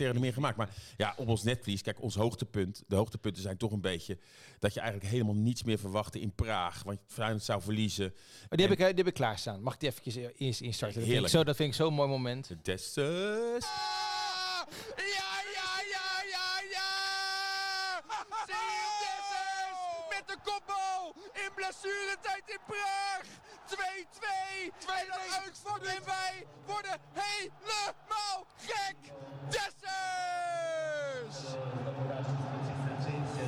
er meer, gemaakt. Maar ja, op ons netvlies, kijk, ons hoogtepunt, de hoogtepunten zijn toch een beetje dat je eigenlijk helemaal niets meer verwachtte in Praag. Want Feyenoord zou verliezen. Maar die heb, ik, eh, die heb ik klaarstaan. Mag ik die eventjes eerst instarten? Dat vind, ik Heerlijk. zo, dat vind ik zo'n mooi moment. De Dessers. Ja, ja, ja! Cyril Dessers met de kopbal in blessuretijd in Praag. 2-2. En uitvang en wij worden helemaal gek. Dessers!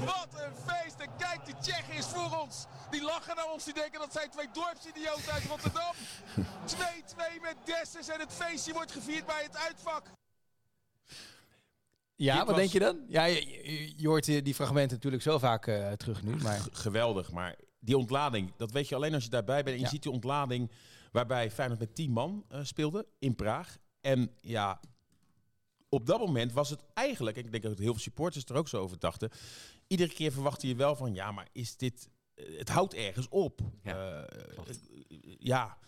Wat een feest. En kijk, die Tsjechen is voor ons. Die lachen naar ons. Die denken dat zijn twee dorpsidioten uit Rotterdam. 2-2 met Dessers. En het feestje wordt gevierd bij het uitvak. Ja, Dit wat was- denk je dan? Ja, je, je- je hoort die, die fragmenten natuurlijk zo vaak eh, terug nu. Maar Geweldig, maar die ontlading, dat weet je alleen als je daarbij bent. En je Ja. ziet die ontlading waarbij Feyenoord met 10 man eh, speelde in Praag. En ja, op dat moment was het eigenlijk, en ik denk dat heel veel supporters er ook zo over dachten, iedere keer verwachtte je wel van, ja, maar is dit, eh, het houdt ergens op. Ja, ja.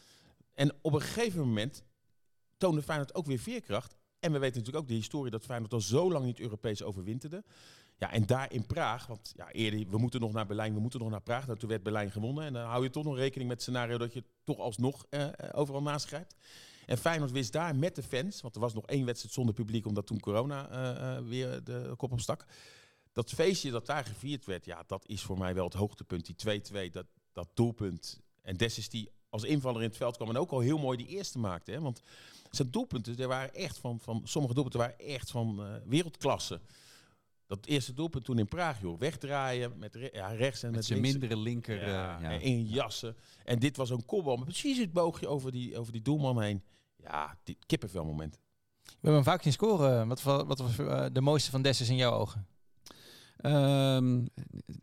En op een gegeven moment toonde Feyenoord ook weer veerkracht. En we weten natuurlijk ook de historie dat Feyenoord al zo lang niet Europees overwinterde. Ja, en daar in Praag, want ja, eerder, we moeten nog naar Berlijn, we moeten nog naar Praag. Nou, toen werd Berlijn gewonnen. En dan hou je toch nog rekening met het scenario dat je toch alsnog eh, eh, overal naast grijpt. En Feyenoord wist daar met de fans, want er was nog één wedstrijd zonder publiek, omdat toen corona eh, eh, weer de kop opstak. Dat feestje dat daar gevierd werd, ja, dat is voor mij wel het hoogtepunt. Die 2-2, dat, dat doelpunt. En Des is die als invaller in het veld kwam en ook al heel mooi die eerste maakte. Hè? Want zijn doelpunten, er waren echt van, van, sommige doelpunten waren echt van eh, wereldklasse. Dat eerste doelpunt toen in Praag, joh, wegdraaien met re- ja, rechts en met, Met zijn links. mindere linker. Ja, eh, ja. en in jassen. En dit was een kopbal met precies het boogje over die, over die doelman heen. Ja, dit kippenvel moment. We hebben hem vaak zien scoren. Wat, wa- wat was eh, de mooiste van Dessus in jouw ogen? Ehm,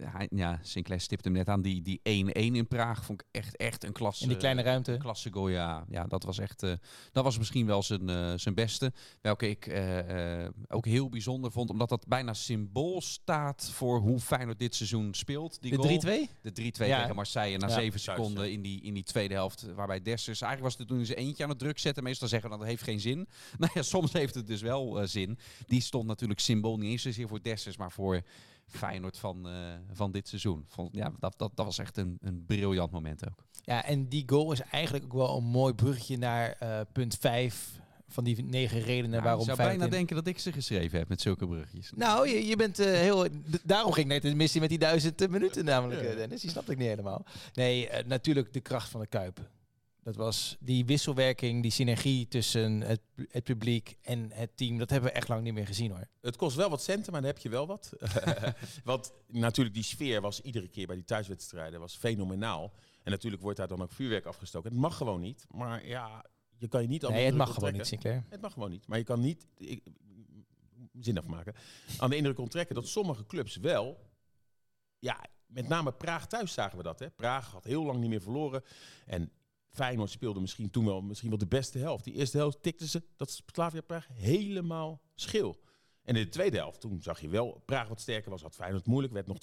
hij- ja, Sinclair stipte hem net aan. Die die 1-1 in Praag vond ik echt, echt een klasse. In die kleine ruimte. Een klasse goal, ja. ja. Dat was echt, eh, dat was misschien wel zijn, eh, zijn beste. Welke ik eh, eh, ook heel bijzonder vond, omdat dat bijna symbool staat voor hoe Feyenoord dit seizoen speelt. Die De goal. 3-2? De 3-2 Ja. tegen Marseille na Ja. 7 Juist, seconden in, die, in die tweede helft. Waarbij Dessers, eigenlijk was het toen eens eentje aan het druk zetten. Meestal zeggen we dat het heeft geen zin. Nou ja, soms heeft het dus wel zin. Die stond natuurlijk symbool niet eens zozeer voor Dessers, maar voor Feyenoord van, eh, van dit seizoen. Vond, ja, dat, dat, dat was echt een, een briljant moment ook. Ja, en die goal is eigenlijk ook wel een mooi bruggetje naar eh, punt 5 van die negen redenen Nou, waarom je zou bijna in- denken dat ik ze geschreven heb met zulke bruggetjes. Nou, je, je bent eh, heel... Daarom ging ik net de missie met die duizend minuten namelijk, Dennis. Die snapte ik niet helemaal. Nee, natuurlijk de kracht van de Kuip. Dat was die wisselwerking, die synergie tussen het, het publiek en het team. Dat hebben we echt lang niet meer gezien hoor. Het kost wel wat centen, maar dan heb je wel wat. Want natuurlijk die sfeer was iedere keer bij die thuiswedstrijden was fenomenaal. En natuurlijk wordt daar dan ook vuurwerk afgestoken. Het mag gewoon niet. Maar ja, je kan je niet... Nee, het mag gewoon niet. Sinclair. Het mag gewoon niet. Maar je kan niet... Ik, zin afmaken. Aan de indruk onttrekken dat sommige clubs wel... Ja, met name Praag thuis zagen we dat. Hè. Praag had heel lang niet meer verloren. En Feyenoord speelde misschien toen wel, misschien wel de beste helft. Die eerste helft tikten ze dat Slavia Praag helemaal schil. En in de tweede helft, toen zag je wel, Praag wat sterker was, had Feyenoord moeilijk, werd nog 2-1.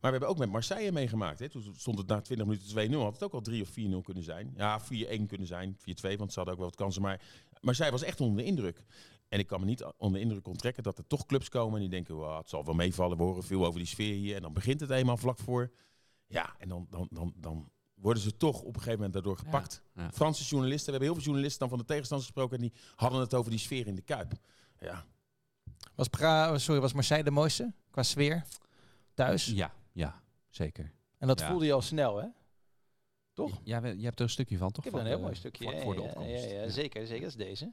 Maar we hebben ook met Marseille meegemaakt. Hè. Toen stond het na 20 minuten 2-0, had het ook al 3 of 4-0 kunnen zijn. Ja, 4-1 kunnen zijn, 4-2, want ze hadden ook wel wat kansen. Maar Marseille was echt onder de indruk. En ik kan me niet onder de indruk onttrekken dat er toch clubs komen en die denken, "Wow, het zal wel meevallen, we horen veel over die sfeer hier. En dan begint het eenmaal vlak voor. Ja, en dan, dan, dan, dan worden ze toch op een gegeven moment daardoor gepakt. ja. Franse journalisten, we hebben heel veel journalisten dan van de tegenstanders gesproken en die hadden het over die sfeer in de Kuip. Ja, Was, pra sorry, was Marseille de mooiste qua sfeer? Thuis? Ja, ja, zeker. En dat Ja. voelde je al snel hè? Toch? Ja, je hebt er een stukje van, toch? Ik heb er een heel mooi stukje. Voor de ja, opkomst. Ja, ja, zeker, zeker. Dat is deze.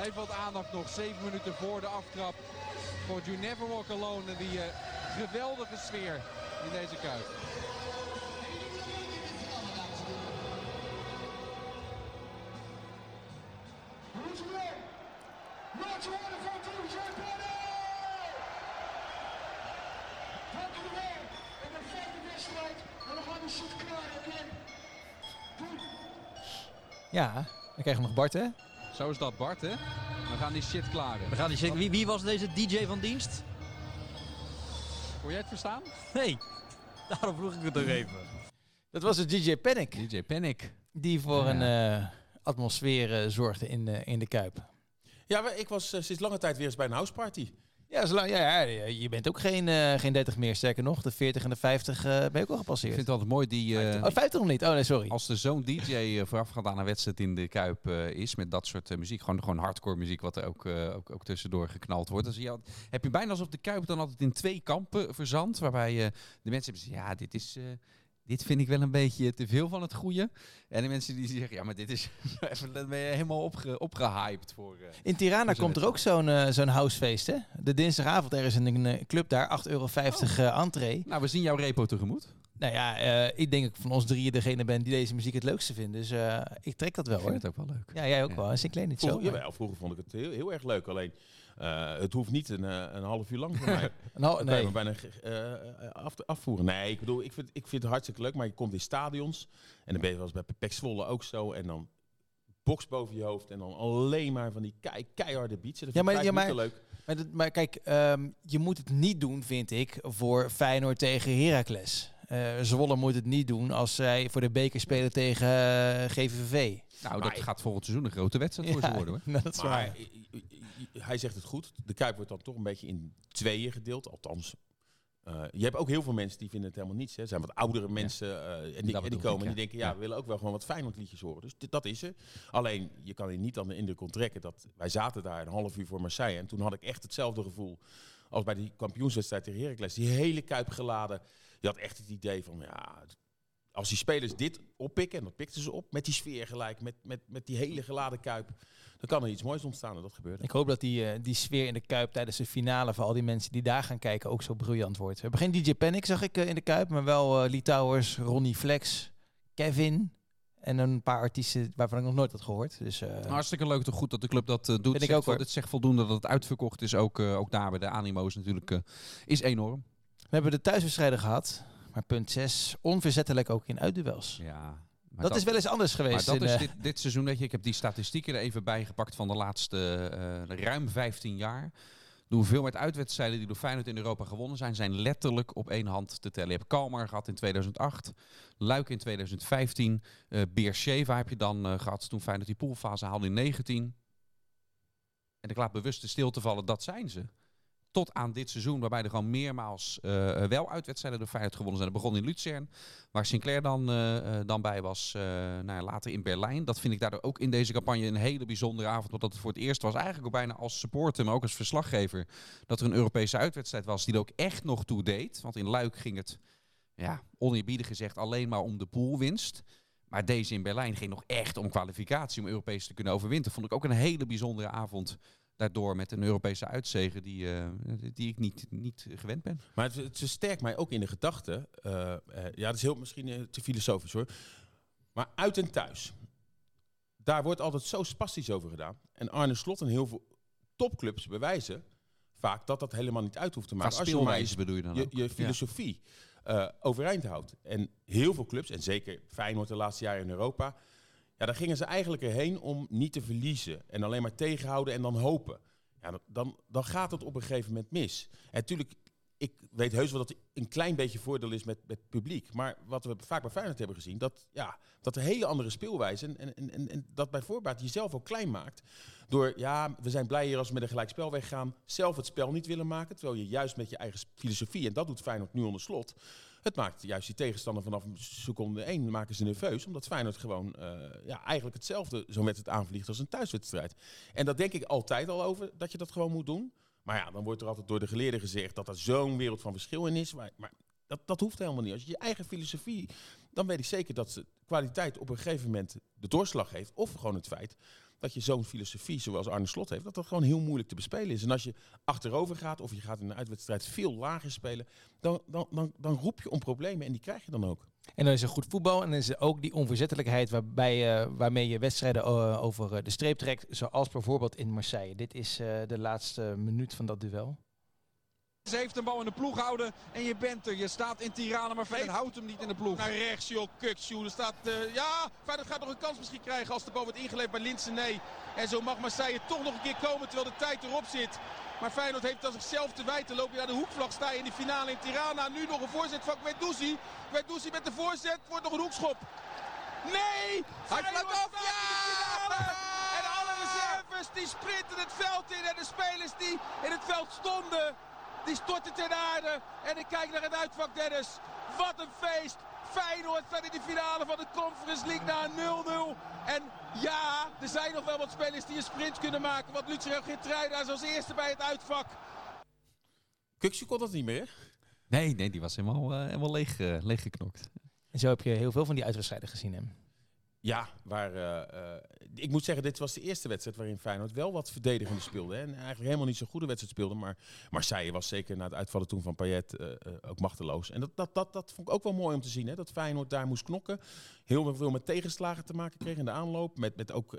Even wat aandacht nog, 7 minuten voor de aftrap voor You Never Walk Alone. En die eh, geweldige sfeer in deze kuip. Ja, dan krijgen we nog Bart hè? Zo is dat, Bart, hè? We gaan die shit klaren. We gaan die wie, wie was deze DJ van dienst? Kon jij het verstaan? Nee, daarom vroeg ik het nog even. Dat was de DJ Panic. DJ Panic. Die voor Ja. een eh, atmosfeer eh, zorgde in, de in de Kuip. ja ik was eh, sinds lange tijd weer eens bij een houseparty. Ja, zolang, ja, ja, je bent ook geen, eh, geen 30 meer. Sterker nog, de 40 en de 50 eh, ben je ook al Ik gepasseerd. vind het altijd mooi die... eh, Oh, 50 nog niet? Oh nee, sorry. Als er zo'n DJ voorafgaand aan een wedstrijd in de Kuip eh, is met dat soort muziek, gewoon, gewoon hardcore muziek wat er ook, eh, ook, ook tussendoor geknald wordt, dan zie je, al- heb je bijna alsof de Kuip dan altijd in twee kampen verzandt, waarbij eh, de mensen hebben zeggen, ja, dit is... dit vind ik wel een beetje te veel van het goede. En de mensen die zeggen, ja, maar dit is... even, dan ben je helemaal opge, opgehyped voor... eh, In Tirana komt er ook zo'n eh, zo'n housefeest, hè? De dinsdagavond er is een eh, club daar, 8,50 euro eh, entree. Nou, we zien jouw repo tegemoet. Nou ja, eh, ik denk dat ik van ons drieën degene ben die deze muziek het leukste vindt. Dus eh, ik trek dat wel Ik hoor. vind het ook wel leuk. Ja, jij ook Ja. wel. Sinclair niet zo. Jawel, vroeger vond ik het heel, heel erg leuk. Alleen, eh, het hoeft niet een, eh, een half uur lang voor mij. Nou, Dan kan je nee. bijna eh, af, afvoeren. Nee, ik bedoel, ik vind, ik vind het hartstikke leuk, maar je komt in stadions. En dan ben je wel eens bij Pek Zwolle ook zo. En dan box boven je hoofd en dan alleen maar van die kei, keiharde beats. Dat Ja, vind maar- ik ja, maar- leuk. Maar, dat- maar kijk, ehm, je moet het niet doen, vind ik, voor Feyenoord tegen Heracles. Eh Zwolle moet het niet doen als zij voor de beker spelen tegen eh, GVV. Nou, Maar- dat gaat volgend seizoen een grote wedstrijd voor ze worden hoor. nou, dat is waar. Maar i- hij zegt het goed. De Kuip wordt dan toch een beetje in tweeën gedeeld. Althans, eh, je hebt ook heel veel mensen die vinden het helemaal niets. Hè. Er zijn wat oudere mensen eh, en, die, en die komen ik, en die denken... ja, Ja. we willen ook wel gewoon wat Feyenoord liedjes horen. Dus dit- dat is er. Alleen, je kan je niet aan de indruk onttrekken dat... wij zaten daar een half uur voor Marseille... en toen had ik echt hetzelfde gevoel als bij die kampioenswedstrijd tegen Heracles. Die hele Kuip geladen. Je had echt het idee van... ja, als die spelers dit oppikken, en dat pikten ze op... met die sfeer gelijk, met, met, met die hele geladen Kuip... dan kan er iets moois ontstaan en dat gebeurde. Ik hoop dat die, eh, die sfeer in de Kuip tijdens de finale voor al die mensen die daar gaan kijken ook zo briljant wordt. We hebben geen DJ Panic, zag ik eh, in de Kuip, maar wel eh Litouwers, Ronnie Flex, Kevin en een paar artiesten waarvan ik nog nooit had gehoord. Dus eh, Hartstikke leuk, toch goed dat de club dat eh, doet. Vind ik Zegt ook. Het zegt voldoende dat het uitverkocht is, ook, eh, ook daar bij de animo's natuurlijk, eh, is enorm. we hebben de thuiswedstrijden gehad, maar punt 6, onverzettelijk ook in uitduels. Ja, maar Dat, is wel eens anders Maar geweest. dat in, is eh, dit, dit seizoen, weet je, ik heb die statistieken er even bijgepakt van de laatste eh, ruim 15 jaar. De hoeveelheid uitwedstrijden die door Feyenoord in Europa gewonnen zijn, zijn letterlijk op één hand te tellen. Je hebt Kalmar gehad in 2008, Luik in 2015, eh Beersheva heb je dan eh, gehad toen Feyenoord die poolfase haalde in 19. En ik laat bewust de stilte vallen, dat zijn ze. Tot aan dit seizoen, waarbij er gewoon meermaals eh, wel uitwedstrijden door Feyenoord gewonnen zijn. Dat begon in Luzern, waar Sinclair dan, eh, eh, dan bij was. eh, nou ja, later in Berlijn. Dat vind ik daardoor ook in deze campagne een hele bijzondere avond. Omdat het voor het eerst was, eigenlijk ook bijna als supporter, maar ook als verslaggever, dat er een Europese uitwedstrijd was die er ook echt nog toe deed. Want in Luik ging het, ja, oneerbiedig gezegd, alleen maar om de poolwinst. Maar deze in Berlijn ging nog echt om kwalificatie om Europees te kunnen overwinteren. Vond ik ook een hele bijzondere avond. Daardoor met een Europese uitzegen die, eh, die ik niet, niet gewend ben. Maar het, het versterkt mij ook in de gedachte. eh, eh, ja, dat is heel misschien te filosofisch hoor. Maar uit en thuis. Daar wordt altijd zo spastisch over gedaan. En Arne Slot en heel veel topclubs bewijzen vaak dat dat helemaal niet uit hoeft te maken. Als je maar speelwijze bedoel je dan je, Ja. filosofie eh, overeind houdt. En heel veel clubs, en zeker Feyenoord de laatste jaren in Europa... Ja, daar gingen ze eigenlijk erheen om niet te verliezen. En alleen maar tegenhouden en dan hopen. Ja, dan- dan, gaat het op een gegeven moment mis. En natuurlijk, ik weet heus wel dat er een klein beetje voordeel is met, met publiek. Maar wat we vaak bij Feyenoord hebben gezien, dat, ja, dat een hele andere speelwijze... En, en, en, en dat bij voorbaat jezelf ook klein maakt. Door, ja, we zijn blij hier als we met een gelijk spel weggaan. Zelf het spel niet willen maken. Terwijl je juist met je eigen filosofie, en dat doet Feyenoord nu onder slot... Het maakt juist die tegenstander vanaf seconde één maken ze nerveus. Omdat Feyenoord gewoon eh, ja, eigenlijk hetzelfde zo'n wedstrijd aanvliegt als een thuiswedstrijd. En dat denk ik altijd al over, dat je dat gewoon moet doen. Maar ja, dan wordt er altijd door de geleerden gezegd dat er zo'n wereld van verschil in is. Maar, maar dat, dat hoeft helemaal niet. Als je je eigen filosofie, dan weet ik zeker dat ze kwaliteit op een gegeven moment de doorslag heeft. Of gewoon het feit dat je zo'n filosofie zoals Arne Slot heeft, dat dat gewoon heel moeilijk te bespelen is. En als je achterover gaat of je gaat in een uitwedstrijd veel lager spelen, dan, dan, dan, dan roep je om problemen en die krijg je dan ook. En dan is er goed voetbal en dan is er ook die onverzettelijkheid waarbij, eh, waarmee je wedstrijden eh, over eh, de streep trekt. Zoals bijvoorbeeld in Marseille. Dit is de laatste minuut van dat duel. Ze heeft een bal in de ploeg houden en je bent er. Je staat in Tirana, maar Feyenoord houdt hem niet in de ploeg. Naar rechts, joh, Kukshoe. Er staat, eh, ja, Feyenoord gaat nog een kans misschien krijgen als de bal wordt ingeleverd bij Linsen. Nee. En zo mag Marseille toch nog een keer komen terwijl de tijd erop zit. Maar Feyenoord heeft aan zichzelf te wijten. Loop je naar de hoekvlag, sta je in de finale in Tirana. Nu nog een voorzet van Guendouzi. Guendouzi met de voorzet, wordt nog een hoekschop. Nee! Hij fluit af, ja! En alle reserves die sprinten het veld in. En de spelers die in het veld stonden, die storten ten aarde. En ik kijk naar het uitvak, Dennis. Wat een feest! Feyenoord staat in de finale van de Conference League na een 0-0. En ja, er zijn nog wel wat spelers die een sprint kunnen maken. Want Luciano Geertruida is als eerste bij het uitvak. Kuksje kon dat niet meer? Nee, nee, die was helemaal, eh, helemaal leeg, eh, leeggeknokt. En zo heb je heel veel van die uitwedstrijden gezien. Hè? Ja, waar, eh, eh, ik moet zeggen, dit was de eerste wedstrijd waarin Feyenoord wel wat verdedigende speelde. En eigenlijk helemaal niet zo'n goede wedstrijd speelde. Maar Marseille was zeker na het uitvallen toen van Payet eh, ook machteloos. En dat, dat, dat, dat vond ik ook wel mooi om te zien. Hè. Dat Feyenoord daar moest knokken. Heel veel met tegenslagen te maken kreeg in de aanloop. Met, met ook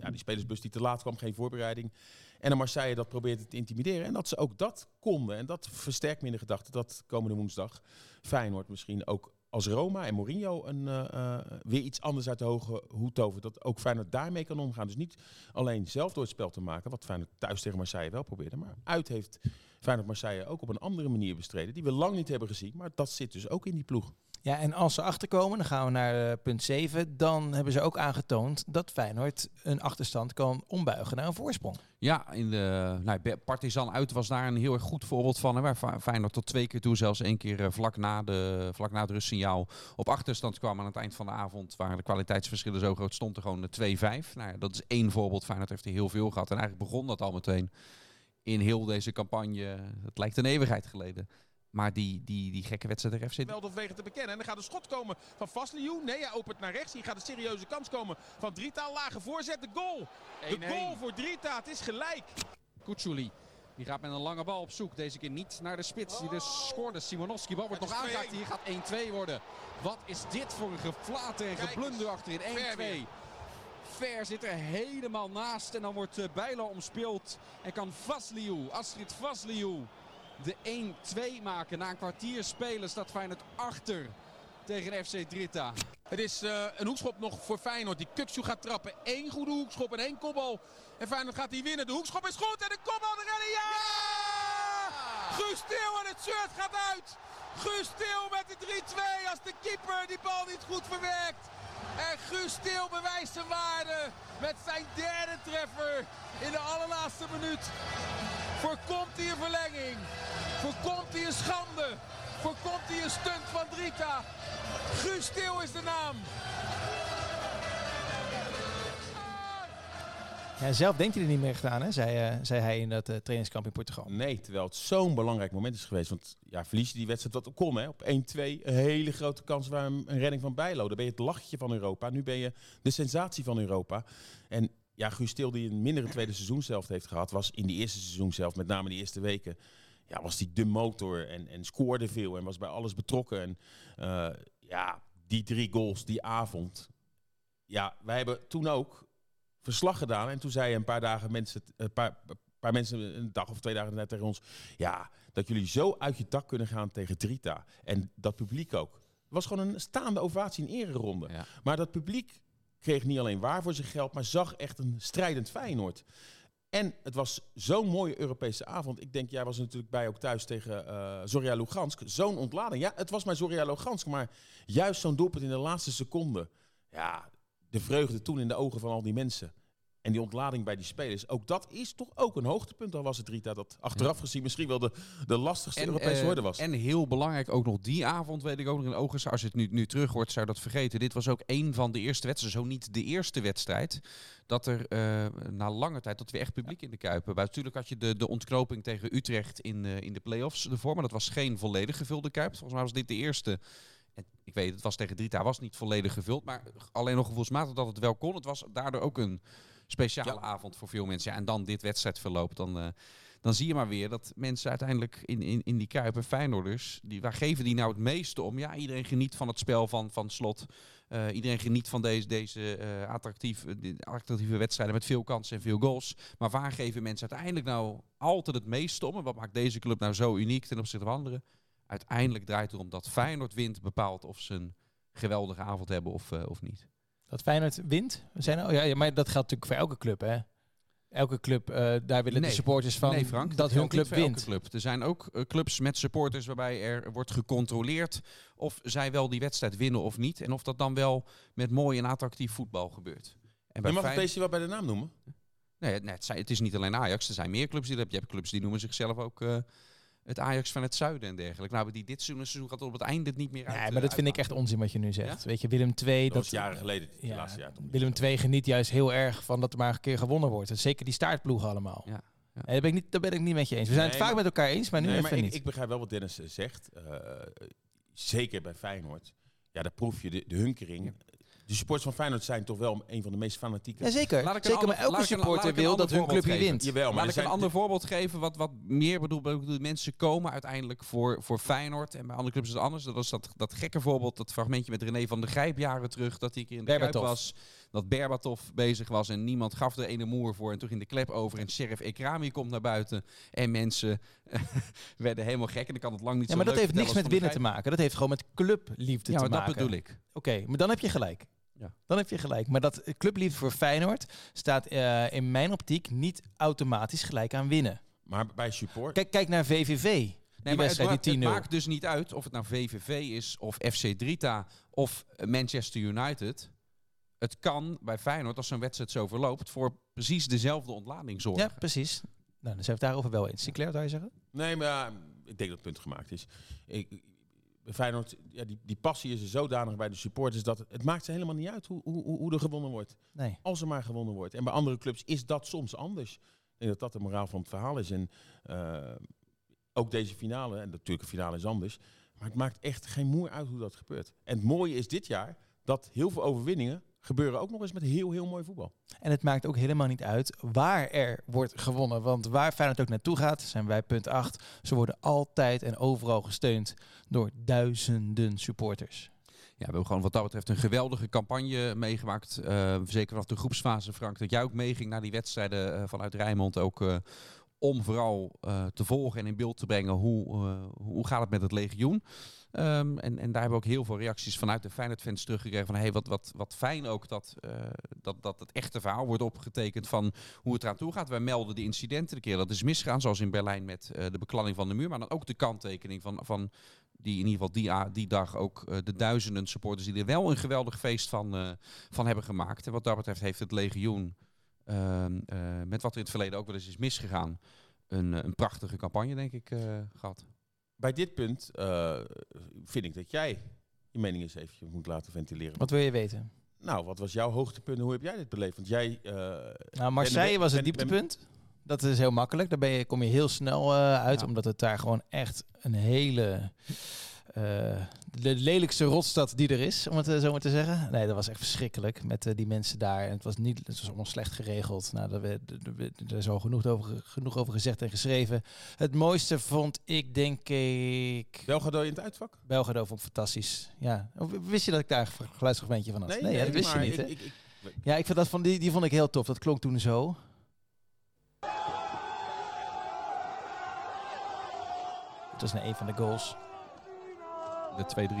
ja, die spelersbus die te laat kwam, geen voorbereiding. En dan Marseille dat probeerde te intimideren. En dat ze ook dat konden. En dat versterkt me in de gedachte dat komende woensdag Feyenoord misschien ook als Roma en Mourinho een, eh, eh, weer iets anders uit de hoge hoed tovert, dat ook Feyenoord daarmee kan omgaan. Dus niet alleen zelf door het spel te maken, wat Feyenoord thuis tegen Marseille wel probeerde, maar uit heeft Feyenoord Marseille ook op een andere manier bestreden, die we lang niet hebben gezien. Maar dat zit dus ook in die ploeg. Ja, en als ze achterkomen, dan gaan we naar eh, punt 7. Dan hebben ze ook aangetoond dat Feyenoord een achterstand kan ombuigen naar een voorsprong. Ja, in de nou, Partizan uit was daar een heel erg goed voorbeeld van. Waar Fe- Feyenoord tot twee keer toe, zelfs één keer eh, vlak, na de, vlak na het rustsignaal op achterstand kwam aan het eind van de avond. Waar de kwaliteitsverschillen zo groot stond er gewoon de 2-5. Nou ja, dat is één voorbeeld. Feyenoord heeft er heel veel gehad. En eigenlijk begon dat al meteen in heel deze campagne. Het lijkt een eeuwigheid geleden. Maar die, die, die gekke wedstrijd tegen FC Veldhof te bekennen. En dan gaat een schot komen van Vasliou. Nee, hij opent naar rechts. Hier gaat een serieuze kans komen van Drita. Lage voorzet, de goal. De 1-1. goal voor Drita. Het is gelijk. Kutsuli. Die gaat met een lange bal op zoek. Deze keer niet naar de spits die dus scoorde. Simonovski. Bal wordt nog is 2-1. aangeraakt. Hier gaat 1-2 worden. Wat is dit voor een geflater en geblunder achterin. Ver weer. 1-2. Ver zit er helemaal naast. En dan wordt eh, Bijlo omspeeld. En kan Vasliou, Astrid Vasliou, de 1-2 maken. Na een kwartier spelen staat Feyenoord achter tegen FC Drita. Het is eh, een hoekschop nog voor Feyenoord. Die Kuksu gaat trappen. Eén goede hoekschop en één kopbal. En Feyenoord gaat die winnen. De hoekschop is goed en de kopbal erin. Ja! Guus Til en het shirt gaat uit. Guus Til met de 3-2 als de keeper die bal niet goed verwerkt. En Guus Til bewijst zijn waarde met zijn derde treffer in de allerlaatste minuut. Voorkomt hij een verlenging. Voorkomt hij een schande. Voorkomt hij een stunt van Drita. Guus Til is de naam. Ja, zelf denkt hij er niet meer echt aan, hè? Zei, eh, zei hij in dat eh, trainingskamp in Portugal. Nee, terwijl het zo'n belangrijk moment is geweest. Want ja, verlies je die wedstrijd wat kon, hè? Op 1-2, een hele grote kans waar een, een redding van Bijlo. Dan ben je het lachje van Europa. Nu ben je de sensatie van Europa. En ja, Guus Til, die een mindere tweede seizoenshelft heeft gehad, was in die eerste seizoenshelft, met name die eerste weken, ja, was die de motor en, en scoorde veel en was bij alles betrokken. En eh, ja, die drie goals die avond. Ja, wij hebben toen ook verslag gedaan. En toen zeiden een paar dagen mensen, een paar, een paar mensen een dag of twee dagen daarna tegen ons, ja, dat jullie zo uit je dak kunnen gaan tegen Drita. En dat publiek ook. Het was gewoon een staande ovatie, een ereronde. Ja. Maar dat publiek kreeg niet alleen waar voor zijn geld, maar zag echt een strijdend Feyenoord. En het was zo'n mooie Europese avond. Ik denk, jij was natuurlijk bij ook thuis tegen eh Zorya Lugansk. Zo'n ontlading. Ja, het was maar Zorya Lugansk, maar juist zo'n doelpunt in de laatste seconde. Ja, de vreugde toen in de ogen van al die mensen. En die ontlading bij die spelers. Ook dat is toch ook een hoogtepunt. Al was het Rita dat achteraf gezien misschien wel de, de lastigste Europese woorden was. En heel belangrijk ook nog die avond, weet ik ook nog in ogen. Als je het nu, nu terug hoort, zou je dat vergeten. Dit was ook een van de eerste wedstrijden, zo niet de eerste wedstrijd. Dat er eh, na lange tijd dat we echt publiek in de Kuip hebben. Natuurlijk had je de, de ontknoping tegen Utrecht in, eh, in de play-offs ervoor. Maar dat was geen volledig gevulde Kuip. Volgens mij was dit de eerste. Ik weet, het was tegen Drita, was niet volledig gevuld. Maar alleen nog gevoelsmatig dat het wel kon. Het was daardoor ook een speciale avond voor veel mensen. Ja, en dan dit wedstrijdverloop. Dan, eh, dan zie je maar weer dat mensen uiteindelijk in, in, in die Kuipen, Feyenoorders, die, waar geven die nou het meeste om? Ja, iedereen geniet van het spel van, van Slot. Eh, iedereen geniet van deze, deze eh, attractief, die attractieve wedstrijden met veel kansen en veel goals. Maar waar geven mensen uiteindelijk nou altijd het meeste om? En wat maakt deze club nou zo uniek ten opzichte van anderen? Uiteindelijk draait het erom dat Feyenoord wint, bepaalt of ze een geweldige avond hebben of, of niet. Dat Feyenoord wint? We zijn, oh ja, ja, maar dat geldt natuurlijk voor elke club, hè? Elke club, eh, daar willen Nee. de supporters van nee, Frank, dat hun club wint. Club. Er zijn ook eh, clubs met supporters waarbij er wordt gecontroleerd of zij wel die wedstrijd winnen of niet. En of dat dan wel met mooi en attractief voetbal gebeurt. En Je mag het Feyenoord- beestje wel bij de naam noemen. Nee, het, nee, het, zijn- het is niet alleen Ajax. Er zijn meer clubs die dat hebben. Je hebt clubs die noemen zichzelf ook eh, het Ajax van het zuiden en dergelijke. Nou, die dit seizoen, seizoen gaat op het einde het niet meer uit. Nee, eh, maar dat vind ik echt onzin wat je nu zegt. Ja? Weet je, Willem II... Dat was jaren geleden, de ja, laatste jaar. Willem II geniet juist heel erg van dat er maar een keer gewonnen wordt. En zeker die staartploegen allemaal. Ja, ja. En daar, ben ik niet, daar ben ik niet met je eens. We zijn het vaak maar- met elkaar eens, maar nu Nee, even maar ik, niet. ik begrijp wel wat Dennis eh, zegt. Eh, zeker bij Feyenoord. Ja, daar proef je de, de hunkering. De supporters van Feyenoord zijn toch wel een van de meest fanatieke. Jazeker. Laat ik een Zeker, ander- maar elke laat laat supporter een wil dat hun club hier wint. Jawel, maar Laat ik een ander voorbeeld geven wat, wat meer bedoel, bedoel, mensen komen uiteindelijk voor, voor Feyenoord en bij andere clubs is het anders. Dat was dat, dat gekke voorbeeld, dat fragmentje met René van der Grijp jaren terug, dat hij een keer in de Kuip was, dat Berbatov bezig was en niemand gaf er ene moer voor en toen ging de klep over en Sheriff Ekrami komt naar buiten en mensen werden helemaal gek en dan kan het lang niet Ja, zo maar dat heeft niks met winnen te maken. Dat heeft gewoon met clubliefde Ja, te maar maken. dat bedoel ik. Oké, maar dan heb je gelijk. Ja. Dan heb je gelijk. Maar dat eh, clubliefde voor Feyenoord staat eh, in mijn optiek niet automatisch gelijk aan winnen. maar bij support. Kijk, kijk naar VVV. Die Nee, maar het, maakt, het 10-0. maakt dus niet uit of het nou VVV is of FC Drita of Manchester United. Het kan bij Feyenoord, als zo'n wedstrijd zo verloopt, voor precies dezelfde ontlading zorgen. Ja, precies. Nou, dan zijn we het daarover wel eens. Sinclair, zou je zeggen? Nee, maar ik denk dat het punt gemaakt is. Ik, Feyenoord, ja, die, die passie is er zodanig bij de supporters dat het, maakt ze helemaal niet uit hoe, hoe, hoe er gewonnen wordt. Nee. Als er maar gewonnen wordt. En bij andere clubs is dat soms anders. Ik denk dat dat de moraal van het verhaal is. En eh, ook deze finale, en natuurlijk de finale is anders. Maar het maakt echt geen moer uit hoe dat gebeurt. En het mooie is dit jaar dat heel veel overwinningen gebeuren ook nog eens met heel, heel mooi voetbal. En het maakt ook helemaal niet uit waar er wordt gewonnen. Want waar Feyenoord ook naartoe gaat, zijn wij punt 8. Ze worden altijd en overal gesteund door duizenden supporters. Ja, we hebben gewoon wat dat betreft een geweldige campagne meegemaakt. Eh, zeker vanaf de groepsfase, Frank, dat jij ook meeging naar die wedstrijden eh, vanuit Rijnmond. Ook eh, om vooral eh, te volgen en in beeld te brengen hoe, hoe gaat het met het legioen. Ehm, en, en daar hebben we ook heel veel reacties vanuit de Feyenoord-fans teruggekregen. Van hey, wat, wat, wat fijn ook dat, eh, dat, dat het echte verhaal wordt opgetekend van hoe het eraan toe gaat. Wij melden de incidenten, de keer dat is misgaan, zoals in Berlijn met eh, de bekladding van de muur. Maar dan ook de kanttekening van, van die in ieder geval die, a- die dag ook eh, de duizenden supporters die er wel een geweldig feest van, van hebben gemaakt. En wat dat betreft heeft het legioen, ehm, eh, met wat er in het verleden ook wel eens is misgegaan, een, een prachtige campagne denk ik eh, gehad. Bij dit punt eh, vind ik dat jij je mening eens even moet laten ventileren. Wat wil je weten? Nou, wat was jouw hoogtepunt? Hoe heb jij dit beleefd? Want jij... eh, Nou, Marseille ben- was het ben- ben- dieptepunt. Dat is heel makkelijk. Daar ben je, kom je heel snel eh, uit, Ja. omdat het daar gewoon echt een hele... eh, de lelijkste rotstad die er is, om het eh, zo maar te zeggen. Nee, dat was echt verschrikkelijk met eh, die mensen daar. En het was niet, het was allemaal slecht geregeld. Nou, daar werd- daar werd- er is al genoeg over, genoeg over gezegd en geschreven. Het mooiste vond ik, denk ik, Belgrado in het uitvak? Belgrado vond ik fantastisch. Ja, wist je dat ik daar een geluidsfragmentje van had? ja, dat wist je niet, hè? ik- ik- ik- Ja, ik vind dat van die, die vond ik heel tof. Dat klonk toen zo. Het was naar een van de goals. De 2-3.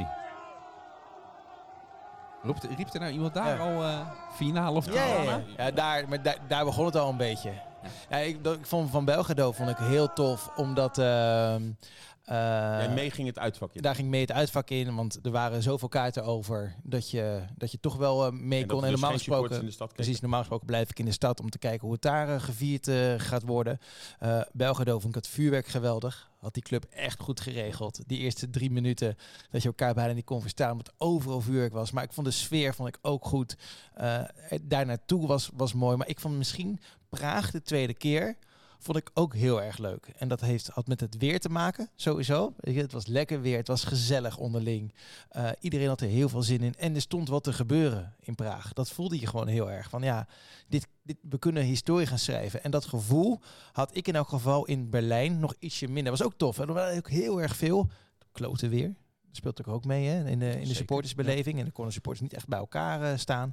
Roept, riep er nou iemand daar Ja. al eh, finale of Ja, ja, ja. daar, maar daar, daar begon het al een beetje. Ja. ik, dat, ik vond van Belgrado vond ik heel tof, omdat... ehm, eh, Jij mee ging het uitvak in. daar ging mee het uitvak in, want er waren zoveel kaarten over dat je, dat je toch wel eh, mee En kon. En dus normaal gesproken, in de stad precies, normaal gesproken blijf ik in de stad om te kijken hoe het daar eh, gevierd eh, gaat worden. Eh Belgrado vond ik het vuurwerk geweldig. Had die club echt goed geregeld. Die eerste drie minuten dat je elkaar bijna niet kon verstaan, omdat overal vuurwerk was. Maar ik vond de sfeer vond ik ook goed. Eh, daar naartoe was, was mooi. Maar ik vond misschien Praag de tweede keer vond ik ook heel erg leuk. En dat heeft, had met het weer te maken, sowieso. Je, Het was lekker weer, het was gezellig onderling. Eh, iedereen had er heel veel zin in. En er stond wat te gebeuren in Praag. Dat voelde je gewoon heel erg. Van ja, dit, dit, we kunnen historie gaan schrijven. En dat gevoel had ik in elk geval in Berlijn nog ietsje minder. was ook tof. En er waren ook heel erg veel. Kloten weer. Dat speelt ook ook mee hè? in de, in de Zeker, supportersbeleving. En de konden supporters niet echt bij elkaar eh, staan.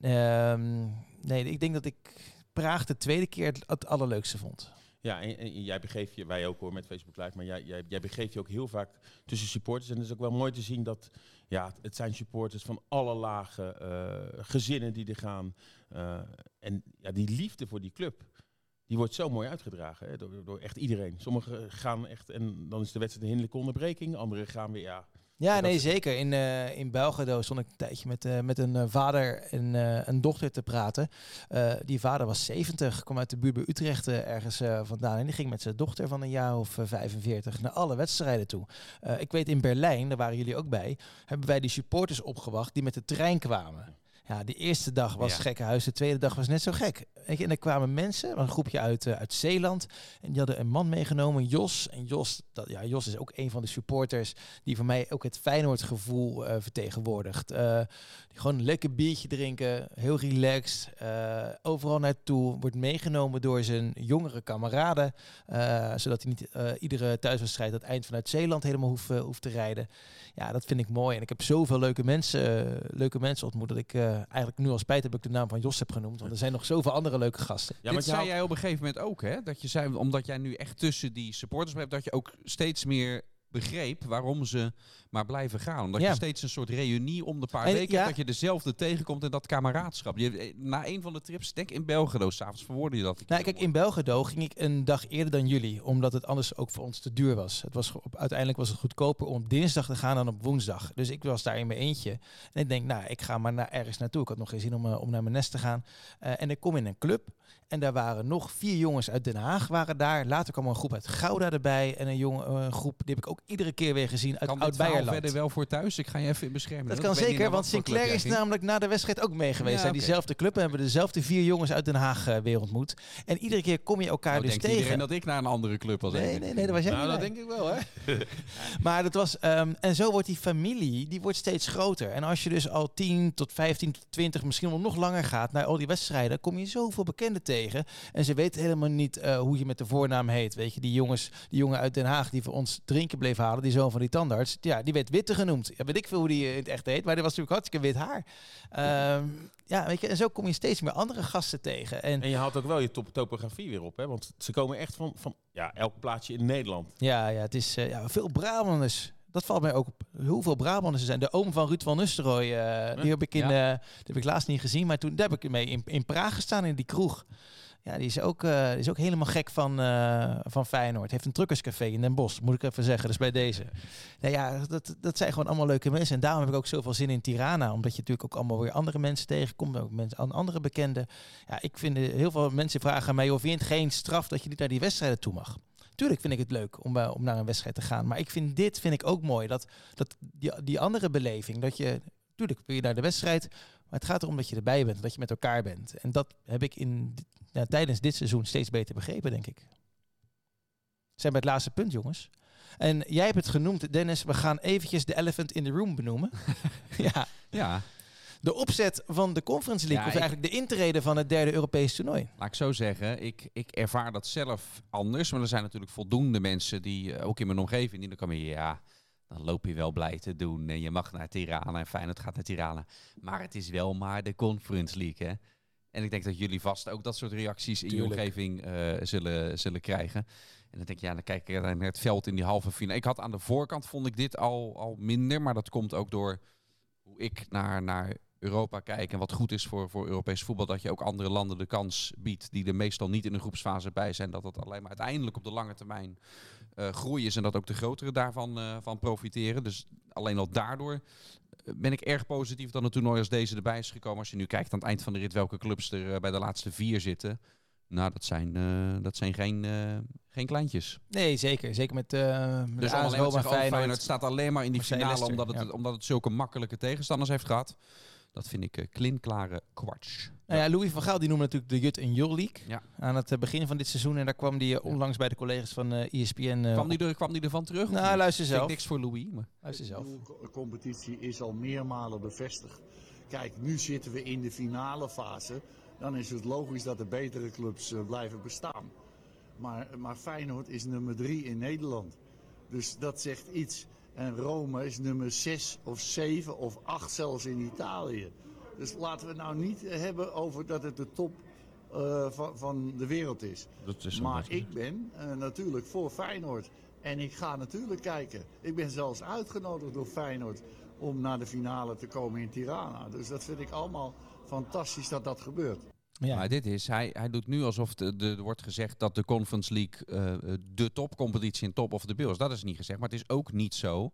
Ehm, nee, ik denk dat ik Praag de tweede keer het, allerleukste vond. Ja, en, jij begeeft je, wij ook hoor met Facebook Live, maar jij, jij, begeeft je ook heel vaak tussen supporters. En het is ook wel mooi te zien dat ja, het- het zijn supporters van alle lagen, eh, gezinnen die er gaan. Eh, en ja, die liefde voor die club, die wordt zo mooi uitgedragen hè, door, door echt iedereen. Sommigen gaan echt, en dan is de wedstrijd een hinderlijke onderbreking. Anderen gaan weer, ja, Ja, Dat nee, zeker. In, eh in Belgrado stond ik een tijdje met, eh, met een eh, vader en een dochter te praten. Die vader was 70, kwam uit de buurt bij Utrecht ergens vandaan. En die ging met zijn dochter van een jaar of eh, 45 naar alle wedstrijden toe. Ik weet in Berlijn, daar waren jullie ook bij, hebben wij die supporters opgewacht die met de trein kwamen. Ja, die eerste dag was Ja. gekke huis, de tweede dag was net zo gek. Weet je, en er kwamen mensen, een groepje uit, eh, uit Zeeland. En die hadden een man meegenomen, Jos. En Jos, dat, ja, Jos is ook een van de supporters die voor mij ook het Feyenoord gevoel eh, vertegenwoordigt. Eh, die gewoon een lekker biertje drinken, heel relaxed. overal naartoe, wordt meegenomen door zijn jongere kameraden. zodat hij niet iedere thuiswedstrijd het eind vanuit Zeeland helemaal hoeft, hoeft te rijden. Ja, dat vind ik mooi. En ik heb zoveel leuke mensen, eh, leuke mensen ontmoet dat ik eh, eigenlijk nu al spijt heb ik de naam van Jos heb genoemd. Want er zijn nog zoveel andere leuke gasten. Ja, je zei jij op een gegeven moment ook, hè? Dat je zei, omdat jij nu echt tussen die supporters blijft, dat je ook steeds meer begreep waarom ze maar blijven gaan. Omdat Ja. je steeds een soort reunie om de paar En weken ja. hebt, dat je dezelfde tegenkomt en dat kameraadschap. Je, eh, na een van de trips, denk in Belgrado, s'avonds verwoordde je dat. Nou, kijk, in Belgrado ging ik een dag eerder dan jullie, omdat het anders ook voor ons te duur was. Het was op, uiteindelijk was het goedkoper om dinsdag te gaan dan op woensdag. Dus ik was daar in mijn eentje. En ik denk, nou, ik ga maar naar, ergens naartoe. Ik had nog geen zin om, eh, om naar mijn nest te gaan. Eh, en ik kom in een club. En daar waren nog vier jongens uit Den Haag waren daar. Later kwam een groep uit Gouda erbij. En een jonge, een groep, die heb ik ook iedere keer weer gezien uit kan Oud-Beierland. verder wel voor thuis? Ik ga je even in beschermen. Dat Ik kan zeker, want Sinclair is namelijk na de wedstrijd ook mee geweest. Ja, diezelfde club en hebben dezelfde vier jongens uit Den Haag eh, weer ontmoet. En iedere keer kom je elkaar Nou, dus denkt tegen. iedereen dat ik naar een andere club was. Nee, eigenlijk. nee, nee, dat was jij Nou, dat denk ik wel, hè? Maar dat was, ehm, en zo wordt die familie, die wordt steeds groter. En als je dus al 10 tot 15 tot 20, misschien wel nog langer gaat naar al die wedstrijden, kom je zoveel bekenden tegen. En ze weten helemaal niet eh, hoe je met de voornaam heet. Weet je, die jongens, die jongen uit Den Haag die voor ons drinken bleef halen, die zoon van die tandarts, ja, die werd Witte genoemd. Ja, weet ik veel hoe die eh, in het echt heet, maar die was natuurlijk hartstikke wit haar. Ehm, ja, weet je, en zo kom je steeds meer andere gasten tegen. En En je haalt ook wel je top topografie weer op, hè? Want ze komen echt van, van ja, elk plaatsje in Nederland. Ja, ja het is eh, ja, veel Brabanders. Dat valt mij ook op. Hoeveel Brabanders er zijn. De oom van Ruud van Nistelrooy, eh, die heb ik in, Ja. die heb ik laatst niet gezien, maar toen daar heb ik mee in, in Praag gestaan in die kroeg. Ja, die is ook, eh, is ook helemaal gek van, eh, van Feyenoord. Heeft een truckerscafé in Den Bosch, moet ik even zeggen. Dus bij deze. Nou ja, dat, dat zijn gewoon allemaal leuke mensen. En daarom heb ik ook zoveel zin in Tirana. Omdat je natuurlijk ook allemaal weer andere mensen tegenkomt. Ook mensen, andere bekenden. Ja, ik vind eh, heel veel mensen vragen mij... of vind je het geen straf dat je niet naar die wedstrijden toe mag? Tuurlijk vind ik het leuk om, om naar een wedstrijd te gaan. Maar ik vind dit vind ik ook mooi. Dat, dat die, die andere beleving. Dat je, tuurlijk wil je naar de wedstrijd. Maar het gaat erom dat je erbij bent. Dat je met elkaar bent. En dat heb ik in, ja, tijdens dit seizoen steeds beter begrepen, denk ik. We zijn bij het laatste punt, jongens. En jij hebt het genoemd, Dennis. We gaan eventjes de elephant in the room benoemen. ja, Ja, de opzet van de Conference League. Ja, of eigenlijk de intrede van het derde Europese toernooi. laat ik zo zeggen. Ik, ik ervaar dat zelf anders. Maar er zijn natuurlijk voldoende mensen die, eh, ook in mijn omgeving, die dan komen, ja, dan loop je wel blij te doen. En je mag naar Tirana en Feyenoord gaat naar Tirana. Maar het is wel maar de Conference League, hè. En ik denk dat jullie vast ook dat soort reacties in Tuurlijk. je omgeving eh, zullen, zullen krijgen. En dan denk ik, ja, dan kijk ik naar het veld in die halve finale. Ik had aan de voorkant, vond ik dit al, al minder. Maar dat komt ook door hoe ik naar, naar Europa kijk. En wat goed is voor, voor Europees voetbal. Dat je ook andere landen de kans biedt die er meestal niet in de groepsfase bij zijn. Dat dat alleen maar uiteindelijk op de lange termijn eh, groei is. En dat ook de grotere daarvan eh, van profiteren. Dus alleen al daardoor ben ik erg positief dat een toernooi als deze erbij is gekomen. Als je nu kijkt aan het eind van de rit welke clubs er eh, bij de laatste vier zitten. Nou, dat zijn, eh, dat zijn geen, eh, geen kleintjes. Nee, zeker. Zeker met, eh met Dus AS Roma, zeggen, oh, Feyenoord. Feyenoord staat alleen maar in die Marseille, finale omdat het, ja. omdat het zulke makkelijke tegenstanders heeft gehad. Dat vind ik eh, klinklare kwarts. Nou ja, Louis van Gaal die noemde natuurlijk de Jut en Jol League. Ja. Aan het eh, begin van dit seizoen. En daar kwam die eh, onlangs bij de collega's van eh ESPN. eh, Kwam die, er, kwam die ervan terug? Nou, luister ik zelf. niks voor Louis. Maar... Luister zelf. De competitie is al meermalen bevestigd. Kijk, nu zitten we in de finale fase. Dan is het logisch dat de betere clubs blijven bestaan. Maar, maar Feyenoord is nummer drie in Nederland. Dus dat zegt iets. En Rome is nummer zes of zeven of acht zelfs in Italië. Dus laten we het nou niet hebben over dat het de top eh, van, van de wereld is. Dat is Maar ik ben eh, natuurlijk voor Feyenoord. En ik ga natuurlijk kijken. Ik ben zelfs uitgenodigd door Feyenoord om naar de finale te komen in Tirana. Dus dat vind ik allemaal fantastisch dat dat gebeurt. Maar dit is, hij, hij doet nu alsof de, de, er wordt gezegd dat de Conference League eh, de topcompetitie in top of the bill is. Dat is niet gezegd. Maar het is ook niet zo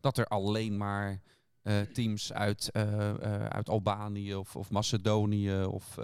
dat er alleen maar eh, teams uit, eh, uit Albanië of, of Macedonië of,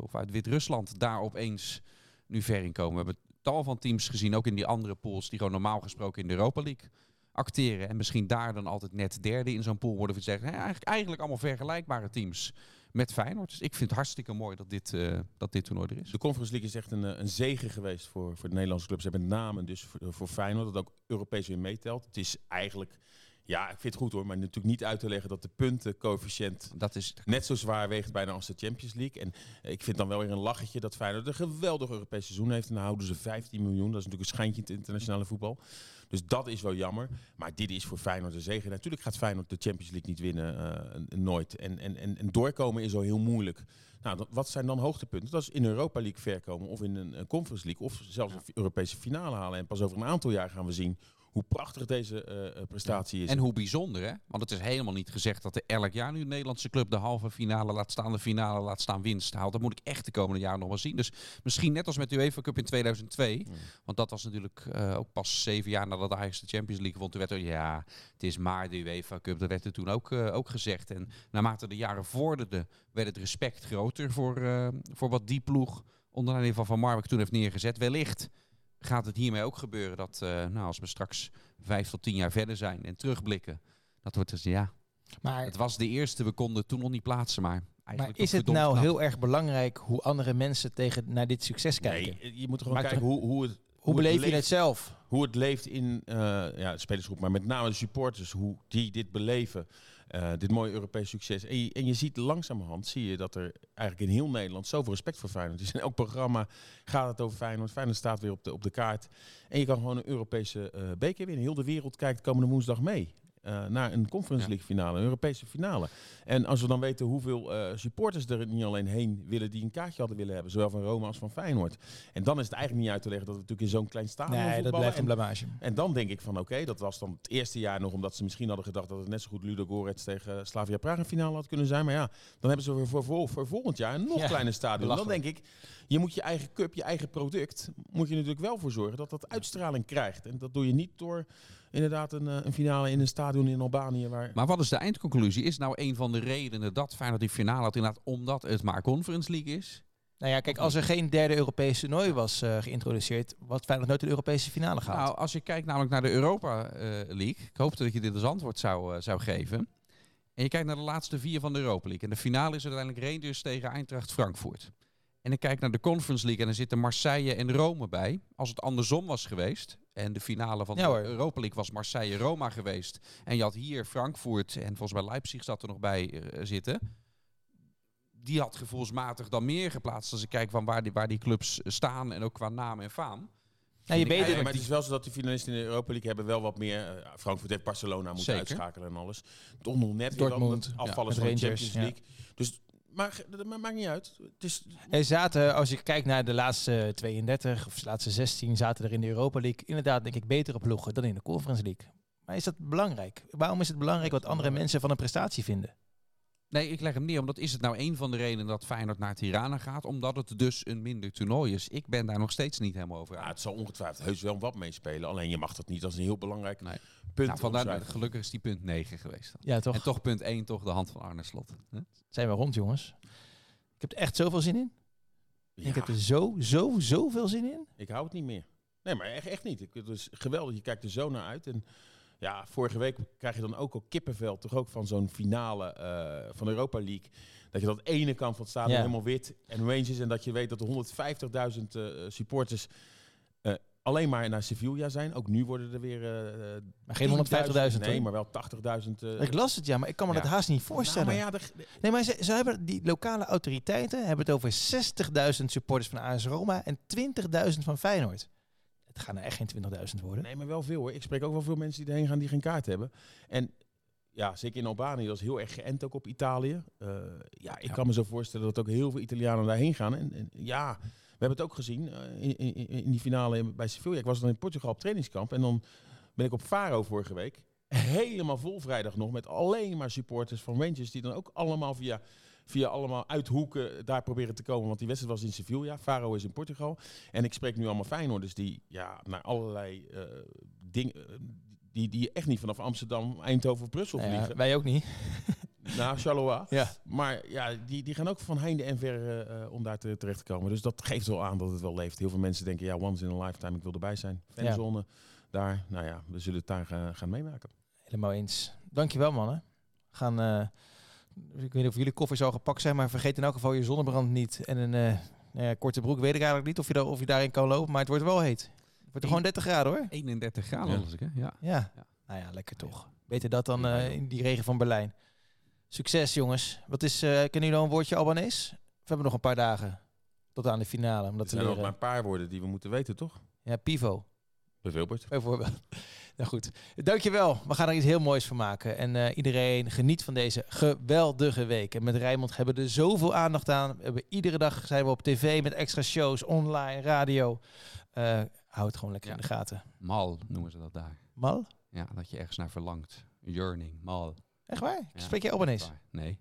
of uit Wit-Rusland daar opeens nu ver in komen. We hebben tal van teams gezien, ook in die andere pools, die gewoon normaal gesproken in de Europa League acteren. En misschien daar dan altijd net derde in zo'n pool worden. Of zeggen. Eigenlijk, eigenlijk allemaal vergelijkbare teams met Feyenoord. Dus ik vind het hartstikke mooi dat dit, eh, dat dit toernooi er is. De Conference League is echt een, eh, een zegen geweest voor, voor de Nederlandse clubs. En met name dus voor, voor Feyenoord, dat ook Europees weer meetelt. Het is eigenlijk, ja, ik vind het goed hoor, maar natuurlijk niet uit te leggen dat de puntencoëfficiënt Dat is, net zo zwaar weegt bijna als de Champions League. En eh, ik vind dan wel weer een lachetje dat Feyenoord een geweldig Europees seizoen heeft. En dan houden ze 15 miljoen. Dat is natuurlijk een schijntje in het internationale voetbal. Dus dat is wel jammer. Maar dit is voor Feyenoord een zegen. Natuurlijk gaat Feyenoord de Champions League niet winnen. eh, nooit. En, en, en, en doorkomen is al heel moeilijk. Nou, wat zijn dan hoogtepunten? Dat is in Europa League verkomen of in een, een Conference League of zelfs een Europese finale halen. En pas over een aantal jaar gaan we zien hoe prachtig deze eh, eh, prestatie is. En hoe bijzonder, hè? Want het is helemaal niet gezegd dat er elk jaar nu een Nederlandse club de halve finale laat staan, de finale laat staan, winst haalt. Dat moet ik echt de komende jaren nog wel zien. Dus misschien net als met de UEFA Cup in 2002. Want dat was natuurlijk eh, ook pas zeven jaar nadat Ajax de Champions League won. Toen werd er, ja, het is maar de UEFA Cup. Dat werd er toen ook, ook gezegd. En naarmate de jaren vorderden, werd het respect groter voor, eh, voor wat die ploeg onder leiding van Van Marwijk toen heeft neergezet. Wellicht gaat het hiermee ook gebeuren dat, eh, nou, als we straks vijf tot tien jaar verder zijn en terugblikken, dat wordt dus, ja, Maar, het was de eerste, we konden toen nog niet plaatsen, maar maar is het nou knap. heel erg belangrijk hoe andere mensen tegen naar dit succes kijken? Nee, je moet gewoon Maakt kijken er- hoe, hoe het... hoe beleef je leeft- het zelf? hoe het leeft in eh, ja, de spelersgroep, maar met name de supporters, hoe die dit beleven. Eh, dit mooie Europees succes. En je, en je ziet langzamerhand, zie je dat er eigenlijk in heel Nederland zoveel respect voor Feyenoord is. In elk programma gaat het over Feyenoord. Feyenoord staat weer op de, op de kaart. En je kan gewoon een Europese eh, beker winnen. Heel de wereld kijkt komende woensdag mee. Eh, naar een Conference. League finale, een Europese finale. En als we dan weten hoeveel eh, supporters er niet alleen heen willen die een kaartje hadden willen hebben, zowel van Roma als van Feyenoord. En dan is het eigenlijk niet uit te leggen dat het natuurlijk in zo'n klein stadion Nee, dat voetballen. blijft een En- blamage. en dan denk ik van oké, dat was dan het eerste jaar nog omdat ze misschien hadden gedacht dat het net zo goed Ludo Gorets tegen Slavia Praag een finale had kunnen zijn. Maar ja, dan hebben ze weer voor, voor, voor volgend jaar een nog Ja, kleiner stadion. Dan denk ik, je moet je eigen cup, je eigen product, moet je natuurlijk wel voor zorgen dat dat uitstraling krijgt. En dat doe je niet door inderdaad een, eh, een finale in een stadion in Albanië waar... Maar wat is de eindconclusie? Is nou een van de redenen dat Feyenoord die finale had inderdaad omdat het maar Conference League is? Nou ja, kijk, als er geen derde Europese toernooi was eh, geïntroduceerd, wat Feyenoord nooit de Europese finale gaat. Nou, als je kijkt namelijk naar de Europa eh, League, ik hoopte dat je dit als antwoord zou, zou geven. En je kijkt naar de laatste vier van de Europa League. En de finale is uiteindelijk Rangers tegen Eintracht Frankfurt. En dan kijk naar de Conference League en dan zitten Marseille en Rome bij. Als het andersom was geweest en de finale van Ja, de. Europa League was Marseille-Roma geweest. En je had hier Frankfurt en volgens mij Leipzig zat er nog bij eh, zitten. Die had gevoelsmatig dan meer geplaatst als ik kijk van waar die, waar die clubs staan en ook qua naam en faam. Ja, je weet het, maar het is wel zo dat de finalisten in de Europa League hebben wel wat meer. eh, Frankfurt heeft Barcelona moeten Zeker. uitschakelen en alles. Toch nog net weer het ja, afvallen van de Champions ja. League. Dus maar dat ma- maakt niet uit. Het is, Er zaten, als je kijkt naar de laatste 32 of de laatste 16, zaten er in de Europa League inderdaad, denk ik, betere ploegen dan in de Conference League. Maar is dat belangrijk? Waarom is het belangrijk wat andere mensen van een prestatie vinden? Nee, ik leg hem neer, omdat is het nou een van de redenen dat Feyenoord naar Tirana gaat, omdat het dus een minder toernooi is. Ik ben daar nog steeds niet helemaal over ja, het zal ongetwijfeld heus wel wat meespelen. Alleen je mag dat niet als een heel belangrijk Nee. punt Nou, vandaar, gelukkig is die punt 9 geweest. Dan. Ja, toch? En toch punt 1, toch de hand van Arne Slot. Hè? Zijn we rond, jongens. Ik heb er echt zoveel zin in. Ja, Ik heb er zo, zo, zoveel zin in. ik hou het niet meer. Nee, maar echt, echt niet. Ik, het is geweldig. Je kijkt er zo naar uit. En ja, vorige week krijg je dan ook al kippenvel. Toch ook van zo'n finale eh, van Europa League. Dat je dat ene kant van het stadion Ja. helemaal wit en Rangers. En dat je weet dat er 150.000 eh, supporters eh, alleen maar naar Sevilla zijn. Ook nu worden er weer... Maar geen 10.000. 150.000. Nee, maar wel 80.000. eh, Ik las het, ja, maar ik kan me Ja. dat haast niet nou, voorstellen. maar ja, de, Nee, maar ze, ze hebben, die lokale autoriteiten hebben het over 60.000 supporters van AS Roma en 20.000 van Feyenoord. Het gaan er echt geen 20.000 worden. Nee, maar wel veel hoor. Ik spreek ook wel veel mensen die erheen gaan die geen kaart hebben. En ja, zeker in Albanië, dat is heel erg geënt ook op Italië. Eh, ja, ik Ja. kan me zo voorstellen dat ook heel veel Italianen daarheen gaan. En, en ja, we hebben het ook gezien eh, in, in, in die finale in- bij Sevilla. Ik was dan in Portugal op trainingskamp en dan ben ik op Faro vorige week. Helemaal vol vrijdag nog met alleen maar supporters van Rangers die dan ook allemaal via, via allemaal uithoeken daar proberen te komen. Want die wedstrijd was in Sevilla, Faro is in Portugal. En ik spreek nu allemaal Feyenoorders die ja, naar allerlei eh, dingen... eh, die, die echt niet vanaf Amsterdam, Eindhoven of Brussel Nou ja, vliegen. wij ook niet. Naar Charleroi. Ja. Maar ja, die, die gaan ook van heinde en ver eh, om daar te, terecht te komen. Dus dat geeft wel aan dat het wel leeft. Heel veel mensen denken, ja, once in a lifetime, ik wil erbij zijn. Fanzone, daar, nou ja, we zullen het daar gaan, gaan meemaken. Helemaal eens. Dankjewel mannen. Gaan, eh, ik weet niet of jullie koffies al gepakt zijn, maar vergeet in elk geval je zonnebrand niet. En een eh, nou ja, korte broek weet ik eigenlijk niet of je, daar, of je daarin kan lopen, maar het wordt wel heet. Het wordt gewoon 30 graden hoor. 31 graden, Ja. ik, hè? Ja. Ja. Ja. Nou ja, lekker toch. Beter dat dan eh, in die regen van Berlijn. Succes jongens. Wat is, eh kennen jullie al een woordje Albanese? We hebben nog een paar dagen tot aan de finale om dat te zijn ook leren. maar een paar woorden die we moeten weten, toch? Ja, pivo. Bijvoorbeeld. Bijvoorbeeld. Nou goed, dankjewel. We gaan er iets heel moois van maken. En eh, iedereen geniet van deze geweldige week. En met Rijnmond hebben we er zoveel aandacht aan. We hebben, iedere dag zijn we op tv met extra shows, online, radio. Eh hou het gewoon lekker Ja. in de gaten. Mal noemen ze dat daar. Mal? Ja, dat je ergens naar verlangt. Yearning, mal. Echt waar? Ja, Spreek je Albanese? Nee.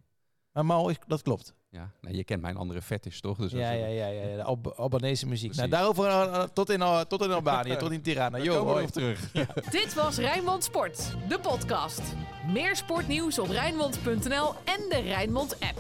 Maar Mal, is, dat klopt. Ja. Nee, je kent mijn andere fetish, toch? Dus Ja, ja, ja, ja, ja, de Alb Albanese muziek. Nou, daarover eh, tot, in, Al- tot in Albanië, tot in Tirana. Daar Yo, komen we hoi. op terug. Dit was Rijnmond Sport, de podcast. Meer sportnieuws op Rijnmond.nl en de Rijnmond app.